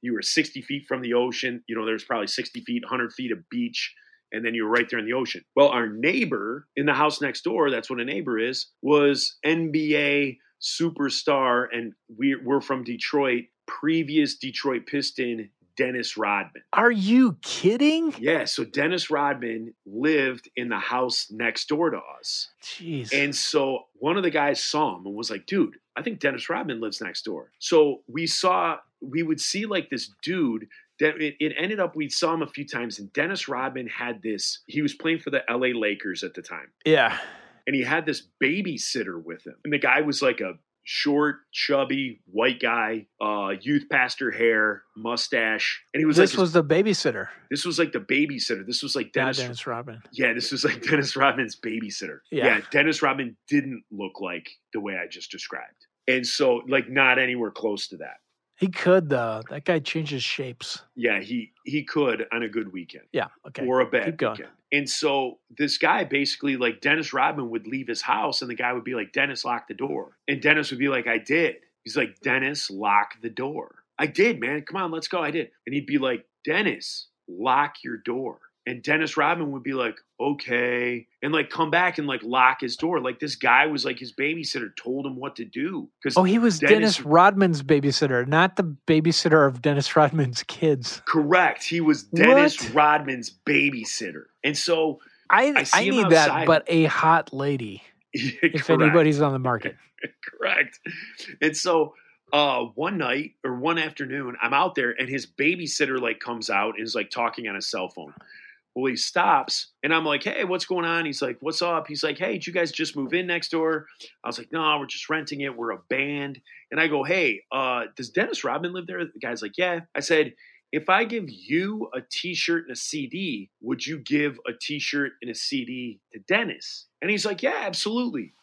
You were 60 feet from the ocean. You know, there's probably 60 feet, 100 feet of beach. And then you were right there in the ocean. Well, our neighbor in the house next door, that's what a neighbor is, was NBA superstar. And we, we're from Detroit, previous Detroit Piston, Dennis Rodman. Are you kidding? Yeah, so Dennis Rodman lived in the house next door to us. Jeez. And so one of the guys saw him and was like, dude, I think Dennis Rodman lives next door. So we saw, we would see like this dude it, it ended up, we saw him a few times and Dennis Rodman had this, he was playing for the LA Lakers at the time. yeah. And he had this babysitter with him. And the guy was like a short, chubby, white guy, uh, youth pastor hair, mustache. And he was This like, was the babysitter, this was like the babysitter. This was like not Dennis Dennis Rodman. yeah, this was like Dennis Rodman's babysitter. Yeah. Dennis Rodman didn't look like the way I just described. And so, like, not anywhere close to that. He could though. That guy changes shapes. Yeah, he he could on a good weekend Yeah. Okay. or a bad weekend. And so this guy basically, like Dennis Rodman, would leave his house, and the guy would be like, "Dennis, lock the door." And Dennis would be like, "I did." He's like, "Dennis, lock the door." I did, man. Come on, let's go. I did. And he'd be like, "Dennis, lock your door." And Dennis Rodman would be like, okay, and like come back and like lock his door. Like this guy was like his babysitter told him what to do. Because Oh, he was Dennis- Dennis, Rodman's babysitter, not the babysitter of Dennis Rodman's kids. correct, he was Dennis What? Rodman's babysitter. And so I I I, need that, but a hot lady. If anybody's on the market, correct. And so uh one night or one afternoon, I'm out there and his babysitter like comes out and is like talking on his cell phone. Well, he stops and I'm like, hey, what's going on? He's like, what's up? He's like, hey, did you guys just move in next door? I was like, no, we're just renting it. We're a band. And I go, hey, uh, does Dennis Rodman live there? The guy's like, yeah. I said, if I give you a t-shirt and a CD, would you give a t-shirt and a CD to Dennis? And he's like, yeah, absolutely.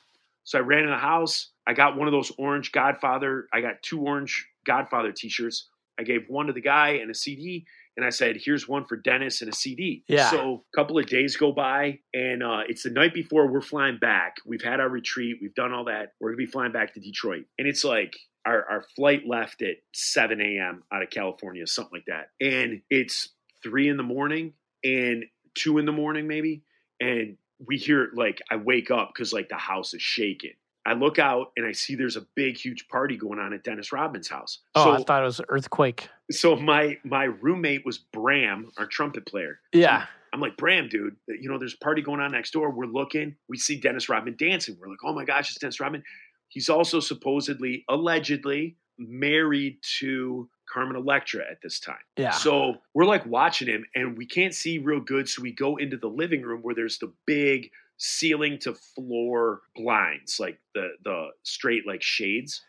So I ran in the house. I got one of those orange Godfather. I got two orange Godfather t-shirts. I gave one to the guy and a CD, and I said, "Here's one for Dennis and a CD." Yeah. So a couple of days go by, and uh, it's the night before we're flying back. We've had our retreat. We've done all that. We're gonna be flying back to Detroit, and it's like our, our flight left at 7 a.m. out of California, something like that. And it's three in the morning and two in the morning, maybe. And we hear like I wake up because like the house is shaking. I look out and I see there's a big, huge party going on at Dennis Rodman's house. oh, so, I thought it was an earthquake. so my my roommate was Bram, our trumpet player. Yeah, I'm like, Bram, dude, you know, there's a party going on next door. We're looking, we see Dennis Rodman dancing. We're like, oh my gosh, it's Dennis Rodman. He's also supposedly, allegedly married to Carmen Electra at this time. yeah. So we're like watching him and we can't see real good. So we go into the living room where there's the big ceiling to floor blinds, like the the straight like shades.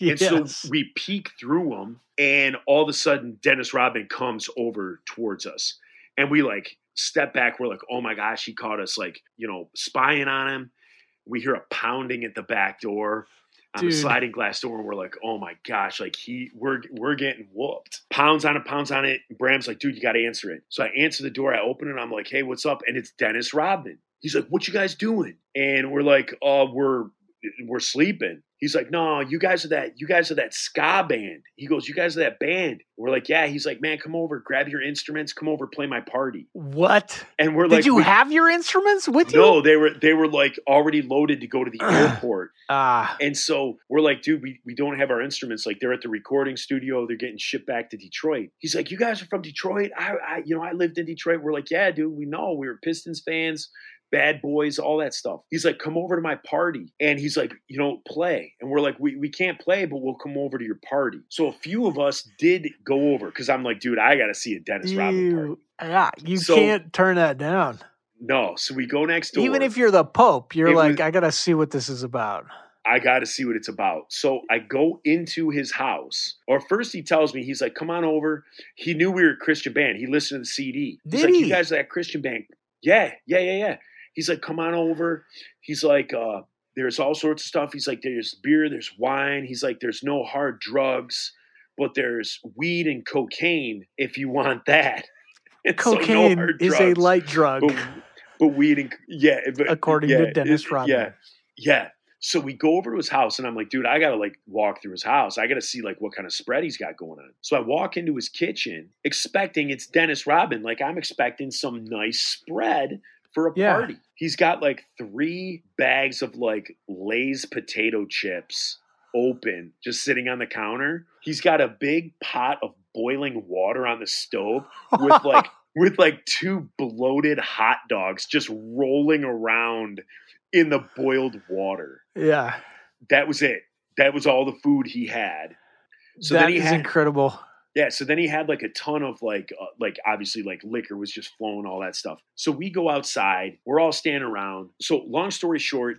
And so we peek through them, and all of a sudden, Dennis Rodman comes over towards us. And we like step back. We're like, oh my gosh, he caught us like, you know, spying on him. We hear a pounding at the back door. on the sliding glass door. And we're like, oh my gosh, like he, we're we're getting whooped. Pounds on it, pounds on it. Bram's like, dude, you got to answer it. So I answer the door. I open it. I'm like, hey, what's up? And it's Dennis Rodman. He's like, what you guys doing? And we're like, uh, we're we're sleeping. He's like, no, you guys are that, you guys are that ska band. He goes, you guys are that band. We're like, yeah. He's like, man, come over, grab your instruments, come over, play my party. What? And we're Did like, "Did you "We- have your instruments with you? No, they were they were like already loaded to go to the airport. Ah, And so we're like, dude, we, we don't have our instruments. Like they're at the recording studio. They're getting shipped back to Detroit. He's like, you guys are from Detroit? I, I you know, I lived in Detroit. We're like, yeah, dude, we know. We were Pistons fans, bad boys, all that stuff. He's like, come over to my party. And he's like, you know, play. And we're like, we, we can't play, but we'll come over to your party. So a few of us did go over because I'm like, dude, I got to see a Dennis Rodman party. you, yeah, you So- can't turn that down. No. So we go next door. Even if you're the Pope, you're It like, was- I gotta see what this is about. I got to see what it's about. So I go into his house. Or first he tells me, he's like, come on over. He knew we were a Christian band. He listened to the CD. He's like, he? you guys are that Christian band. Yeah, yeah, yeah, yeah. He's like, come on over. He's like, uh, there's all sorts of stuff. He's like, there's beer, there's wine. He's like, there's no hard drugs, but there's weed and cocaine if you want that. And so no Cocaine is a light drug. But, but weed and yeah, but, According yeah, to Dennis Rodman. Yeah, yeah. So we go over to his house, and I'm like, dude, I gotta like walk through his house. I gotta see like what kind of spread he's got going on. So I walk into his kitchen, expecting it's Dennis Rodman. Like I'm expecting some nice spread for a Yeah. party. He's got like three bags of like Lay's potato chips open, just sitting on the counter. He's got a big pot of boiling water on the stove with like with like two bloated hot dogs just rolling around in the boiled water. yeah, That was it. That was all the food he had. So that then he is had incredible. Yeah, so then he had like a ton of like uh, like obviously like liquor was just flowing all that stuff. So we go outside, we're all standing around. So long story short,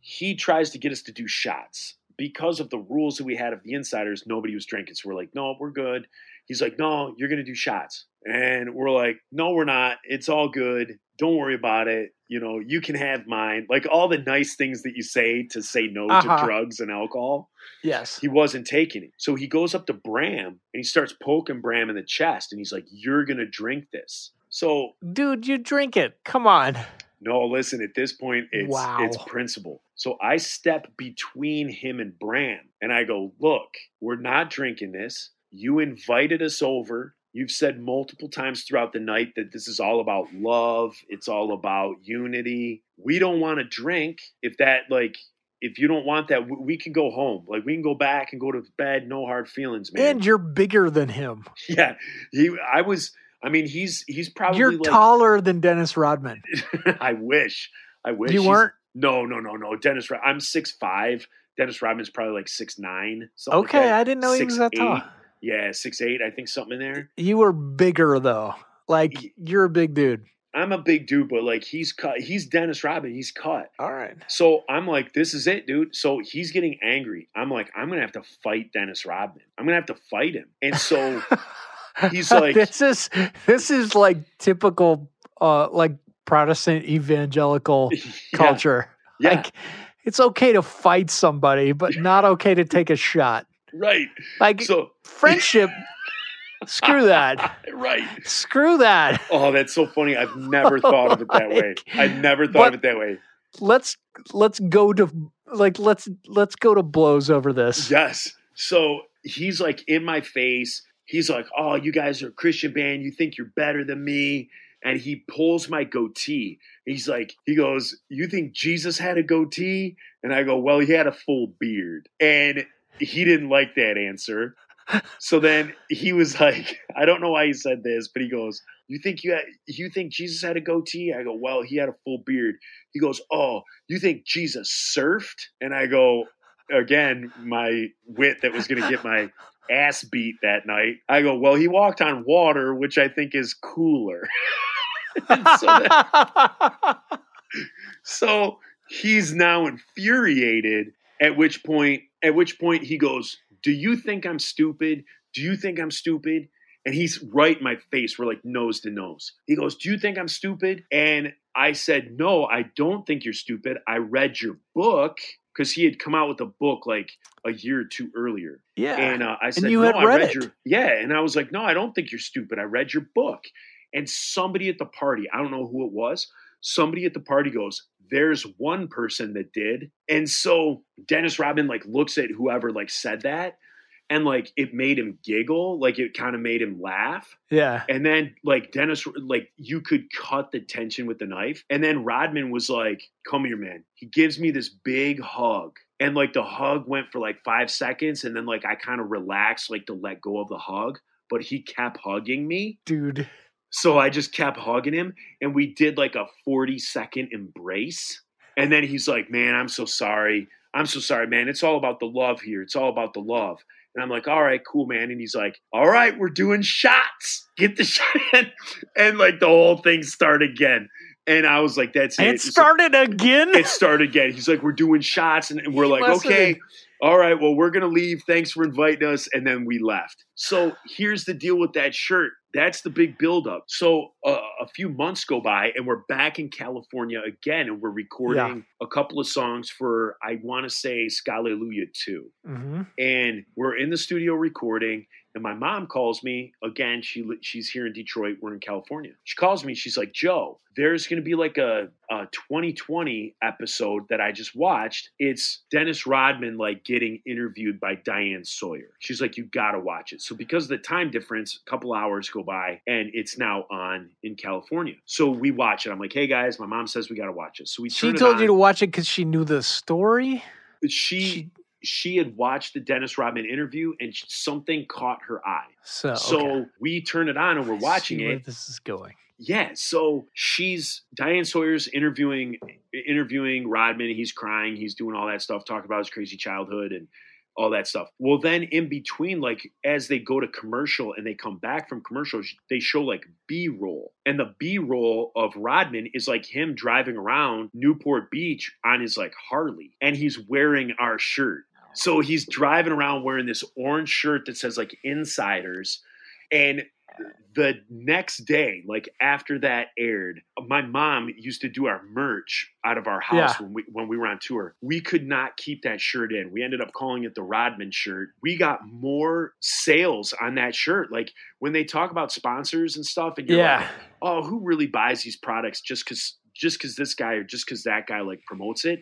he tries to get us to do shots. Because of the rules that we had of the Insyderz, nobody was drinking. So we're like, "No, we're good." He's like, "No, you're going to do shots." And we're like, "No, we're not. It's all good. Don't worry about it. You know, you can have mine." Like all the nice things that you say to say no Uh-huh. to drugs and alcohol Yes. he wasn't taking it. So he goes up to Bram and he starts poking Bram in the chest and he's like, You're gonna drink this. So Dude, you drink it. Come on. no, listen, at this point it's Wow. it's principle. So I step between him and Bram and I go, Look, we're not drinking this. You invited us over. You've said multiple times throughout the night that this is all about love. It's all about unity. We don't want to drink if that like if you don't want that, we- can go home. Like we can go back and go to bed. No hard feelings, man. And you're bigger than him. yeah, he. I was. I mean, he's he's probably you're like. taller than Dennis Rodman. I wish. I wish You He's- weren't? No, no, no, no. Dennis. I'm six five. Dennis Rodman's probably like six nine. Okay, I didn't know he was that tall. Yeah, six eight. I think something in there. You were bigger though. Like Ye- you're a big dude. I'm a big dude, but like he's cut. He's Dennis Rodman. He's cut. All right. So I'm like, this is it, dude. So he's getting angry. I'm like, I'm gonna have to fight Dennis Rodman. I'm gonna have to fight him. And so He's like- this is this is like typical uh like Protestant evangelical yeah, culture. yeah, Like it's okay to fight somebody, but not okay to take a shot. Right. Like So friendship, screw that. right. Screw that. Oh, that's so funny. I've never thought of it that way. I never thought but- of it that way. Let's let's go to like let's let's go to blows over this. Yes. So he's like in my face. He's like, "Oh, you guys are a Christian band. You think you're better than me?" And he pulls my goatee. He's like, he goes, "You think Jesus had a goatee?" And I go, "Well, he had a full beard." And he didn't like that answer. So then he was like, I don't know why he said this, but he goes, "You think you had, you think Jesus had a goatee?" I go, "Well, he had a full beard." He goes, "Oh, you think Jesus surfed?" And I go, again, my wit that was going to get my ass beat that night. I go, "Well, he walked on water, which I think is cooler." So, that- so he's now infuriated. At which point, at which point he goes, "Do you think I'm stupid? Do you think I'm stupid?" And he's right in my face. We're like nose to nose. He goes, "Do you think I'm stupid?" And I said, "No, I don't think you're stupid. I read your book." because he had come out with a book like a year or two earlier. Yeah. And uh, I said, you no, had I read read it. your yeah, and I was like, no, I don't think you're stupid. I read your book. And somebody at the party, I don't know who it was, somebody at the party goes, there's one person that did. And so Dennis Rodman like looks at whoever like said that and like it made him giggle, like it kind of made him laugh. yeah. And then like Dennis, like you could cut the tension with the knife. And then Rodman was like, "Come here, man." He gives me this big hug, and like the hug went for like five seconds, and then like I kind of relaxed, like to let go of the hug, but he kept hugging me. Dude. So I just kept hugging him, and we did like a forty second embrace. And then he's like, "Man, I'm so sorry. I'm so sorry, man. It's all about the love here. It's all about the love." And I'm like, all right, cool, man. And he's like, all right, we're doing shots. Get the shot. in." And like the whole thing started again. And I was like, that's it. It It's- started again. It started again. He's like, we're doing shots. And we're He like, must okay, all right, well, we're going to leave. Thanks for inviting us. And then we left. So here's the deal with that shirt. That's the big buildup. So uh, a few months go by, and we're back in California again, and we're recording a couple of songs for, I want to say, Scalleluja 2 hmm and we're in the studio recording and my mom calls me again she she's here in detroit we're in california. She calls me she's like joe there's going to be like a, a 2020 episode that i just watched. It's dennis rodman like getting interviewed by diane sawyer. She's like you gotta watch it. So because of the time difference a couple hours go by and it's now on in california. So we watch it. I'm like hey guys my mom says we gotta watch it. So we She told you to watch it because she knew the story. she She- she had watched the Dennis Rodman interview and something caught her eye. So, So okay. we turn it on and we're watching it. This is going. Yeah, so she's Diane Sawyer's interviewing interviewing Rodman. He's crying. He's doing all that stuff, talking about his crazy childhood and all that stuff. Well, then in between, like as they go to commercial and they come back from commercials, they show like B roll, and the B roll of Rodman is like him driving around Newport Beach on his like Harley, and he's wearing our shirt. So he's driving around wearing this orange shirt that says like Insyderz, and the next day, like after that aired, my mom used to do our merch out of our house Yeah. when we when we were on tour. We could not keep that shirt in. We ended up calling it the Rodman shirt. We got more sales on that shirt. Like when they talk about sponsors and stuff, and you're Yeah. like, oh, who really buys these products just because just because this guy or just because that guy like promotes it?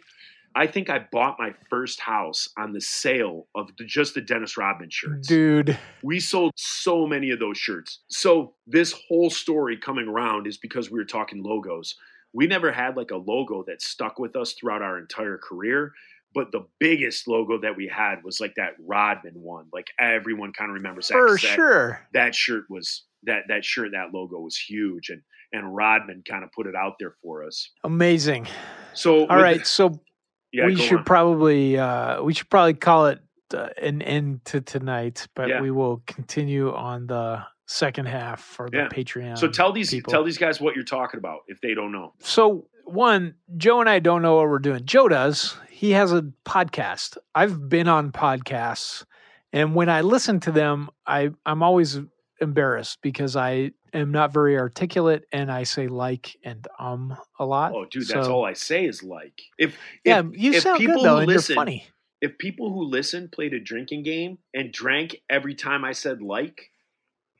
I think I bought my first house on the sale of the, just the Dennis Rodman shirts. Dude. We sold so many of those shirts. So this whole story coming around is because we were talking logos. We never had like a logo that stuck with us throughout our entire career. But the biggest logo that we had was like that Rodman one. Like everyone kind of remembers that. For 'cause that- sure. That shirt was that that shirt, that logo was huge, and and Rodman kind of put it out there for us. Amazing. So all right, right. So yeah, we should on. probably uh, we should probably call it uh, an end to tonight, but Yeah. we will continue on the second half for the Yeah. Patreon. so tell these people. tell these guys what you're talking about if they don't know. So one, Joe and I don't know what we're doing. Joe does. He has a podcast. I've been on podcasts, and when I listen to them, I I'm always embarrassed because I am not very articulate and I say like and um a lot. Oh, dude, that's So- all I say is like. If Yeah, if, you if sound people good though, who and listen- you're funny. if people who listen played a drinking game and drank every time I said like,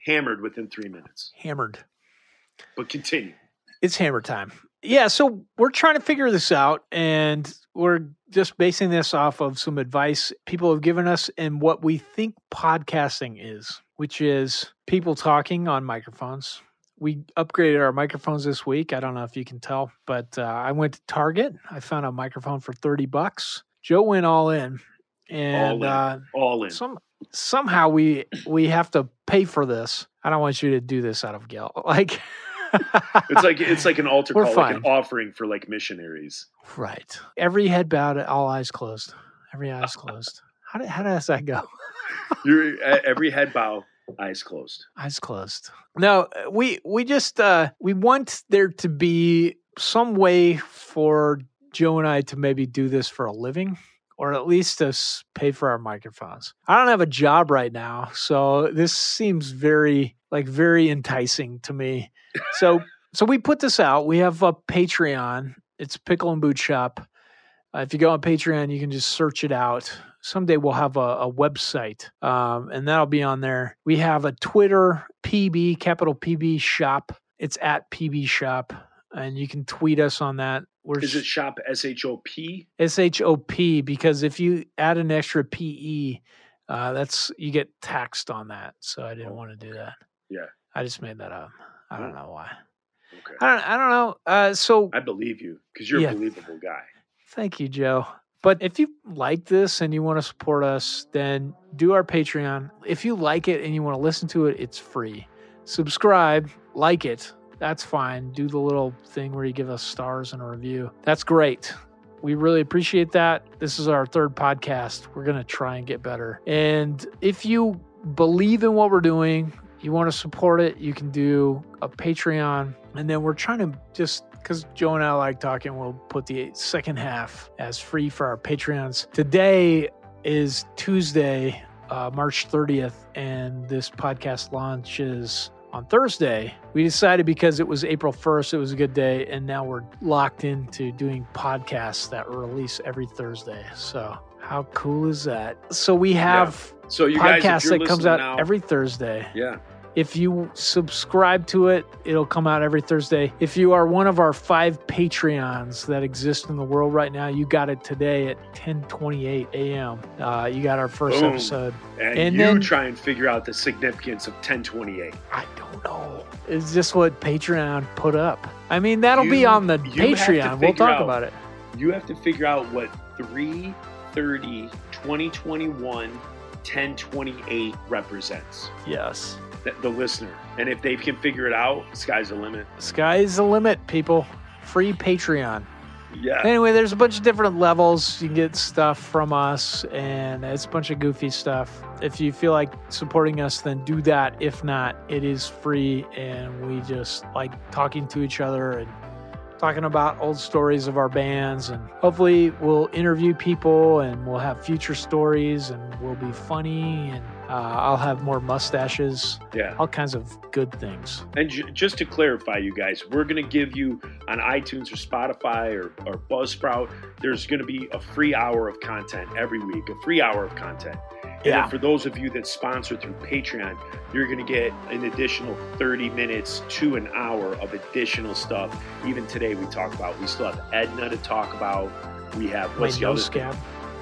hammered within three minutes. Hammered. But continue. It's hammer time. Yeah, so we're trying to figure this out and we're just basing this off of some advice people have given us and what we think podcasting is, which is people talking on microphones. We upgraded our microphones this week. I don't know if you can tell, but uh, I went to Target. I found a microphone for 30 bucks. Joe went all in. And All in. Uh, All in. some somehow we we have to pay for this. I don't want you to do this out of guilt. Like It's like it's like an altar We're call, like an offering for like missionaries. Right. Every head bowed, all eyes closed. Every eyes closed. How, did, how does that go? You're every head bow, eyes closed. Eyes closed. No, we we just uh we want there to be some way for Joe and I to maybe do this for a living or at least to pay for our microphones. I don't have a job right now, so this seems very like very enticing to me. So so we put this out. We have a Patreon. It's Pickle and Boot Shop. Uh, if you go on Patreon, you can just search it out. Someday we'll have a, a website, um, and that'll be on there. We have a Twitter PB capital PB shop. It's at PB shop, and you can tweet us on that. We're Is it shop S H O P? S H O P because if you add an extra P E, uh, that's you get taxed on that. So I didn't want to do that. Yeah. I just made that up. I don't Oh. know why. Okay. I don't. I don't know. Uh, so I believe you because you're Yeah. a believable guy. thank you, Joe. But if you like this and you want to support us, then do our Patreon. If you like it and you want to listen to it, it's free. Subscribe, like it. That's fine. Do the little thing where you give us stars and a review. That's great. We really appreciate that. This is our third podcast. We're going to try and get better. And if you believe in what we're doing, you want to support it, you can do a Patreon. And then we're trying to just because Joe and I like talking, we'll put the second half as free for our Patreons. Today is Tuesday, uh, March 30th, and this podcast launches on Thursday. We decided because it was April 1st, it was a good day, and now we're locked into doing podcasts that release every Thursday. So, how cool is that? So, we have So you guys, podcasts you're that comes out now, every Thursday. yeah, If you subscribe to it, it'll come out every Thursday. If you are one of our five Patreons that exist in the world right now, you got it today at 10:28 a.m. Uh, you got our first Boom. episode. and, And you then- try and figure out the significance of 1028. I don't know. Is this what Patreon put up. I mean, that'll be on the you Patreon. We'll talk out- about it. You have to figure out what 330 2021 1028 represents. Yes. The, the listener, and if they can figure it out, sky's the limit. Sky's the limit, people. Free Patreon. Yeah, Anyway, there's a bunch of different levels. You can get stuff from us, and it's a bunch of goofy stuff. If you feel like supporting us, then do that. If not, it is free, and we just like talking to each other and talking about old stories of our bands. And hopefully, we'll interview people, and we'll have future stories, and we'll be funny, and uh, I'll have more mustaches, yeah. all kinds of good things. And ju- just to clarify, you guys, we're going to give you on iTunes or Spotify or, or Buzzsprout, there's going to be a free hour of content every week, a free hour of content. And Yeah. for those of you that sponsor through Patreon, you're going to get an additional 30 minutes to an hour of additional stuff. Even today, we talk about, we still have Edna to talk about. We have, My what's the other scab.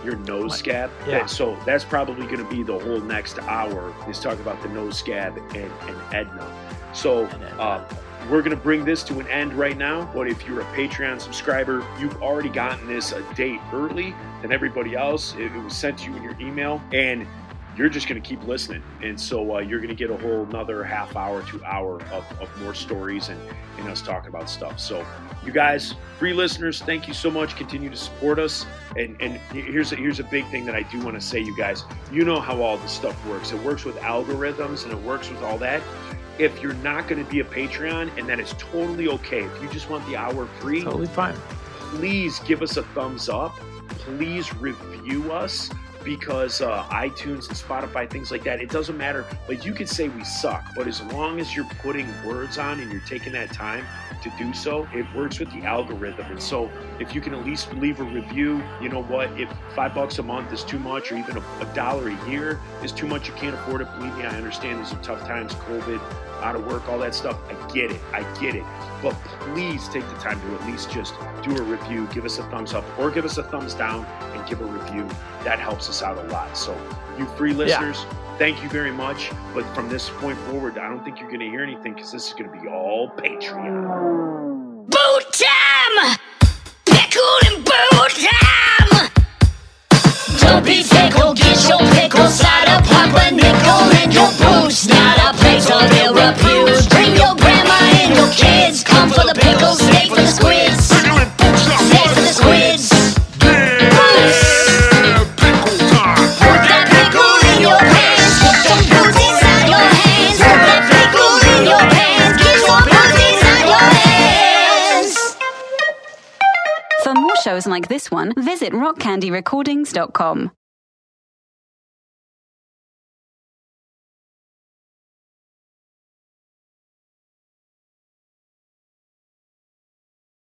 Your nose scab. yeah. That- so that's probably going to be the whole next hour is talk about the nose scab and, and Edna. So And Edna. uh, we're going to bring this to an end right now. But if you're a Patreon subscriber, you've already gotten this a date early than everybody else. It, it was sent to you in your email, and you're just going to keep listening. And so uh, you're going to get a whole another half hour to hour of, of more stories and, and us talking about stuff. So you guys, free listeners, thank you so much. Continue to support us. And and here's a, here's a big thing that I do want to say, you guys. You know how all this stuff works. It works with algorithms and it works with all that. If you're not going to be a Patreon, and that is totally okay. If you just want the hour free, Totally fine. please give us a thumbs up. Please review us because uh, iTunes and Spotify, things like that, it doesn't matter. Like you could say we suck, but as long as you're putting words on and you're taking that time to do so, it works with the algorithm. And so if you can at least leave a review, you know what? If five bucks a month is too much, or even a, a dollar a year is too much, you can't afford it. Believe me, I understand these are tough times, COVID, out of work, all that stuff. I get it. I get it. But please take the time to at least just do a review, give us a thumbs up, or give us a thumbs down and give a review. That helps us out a lot. So, you free listeners, thank you very much. But from this point forward, I don't think you're going to hear anything because this is going to be all Patreon. Boot time! Pickle and boot time! Don't be fickle, get your pickle cider, pop a nickel in your boots. Not a place of ill repute. Bring your grandma and your kids. Come for the pickles, stay for the squids. For the squids. For more shows like this one, visit rockcandyrecordings.com.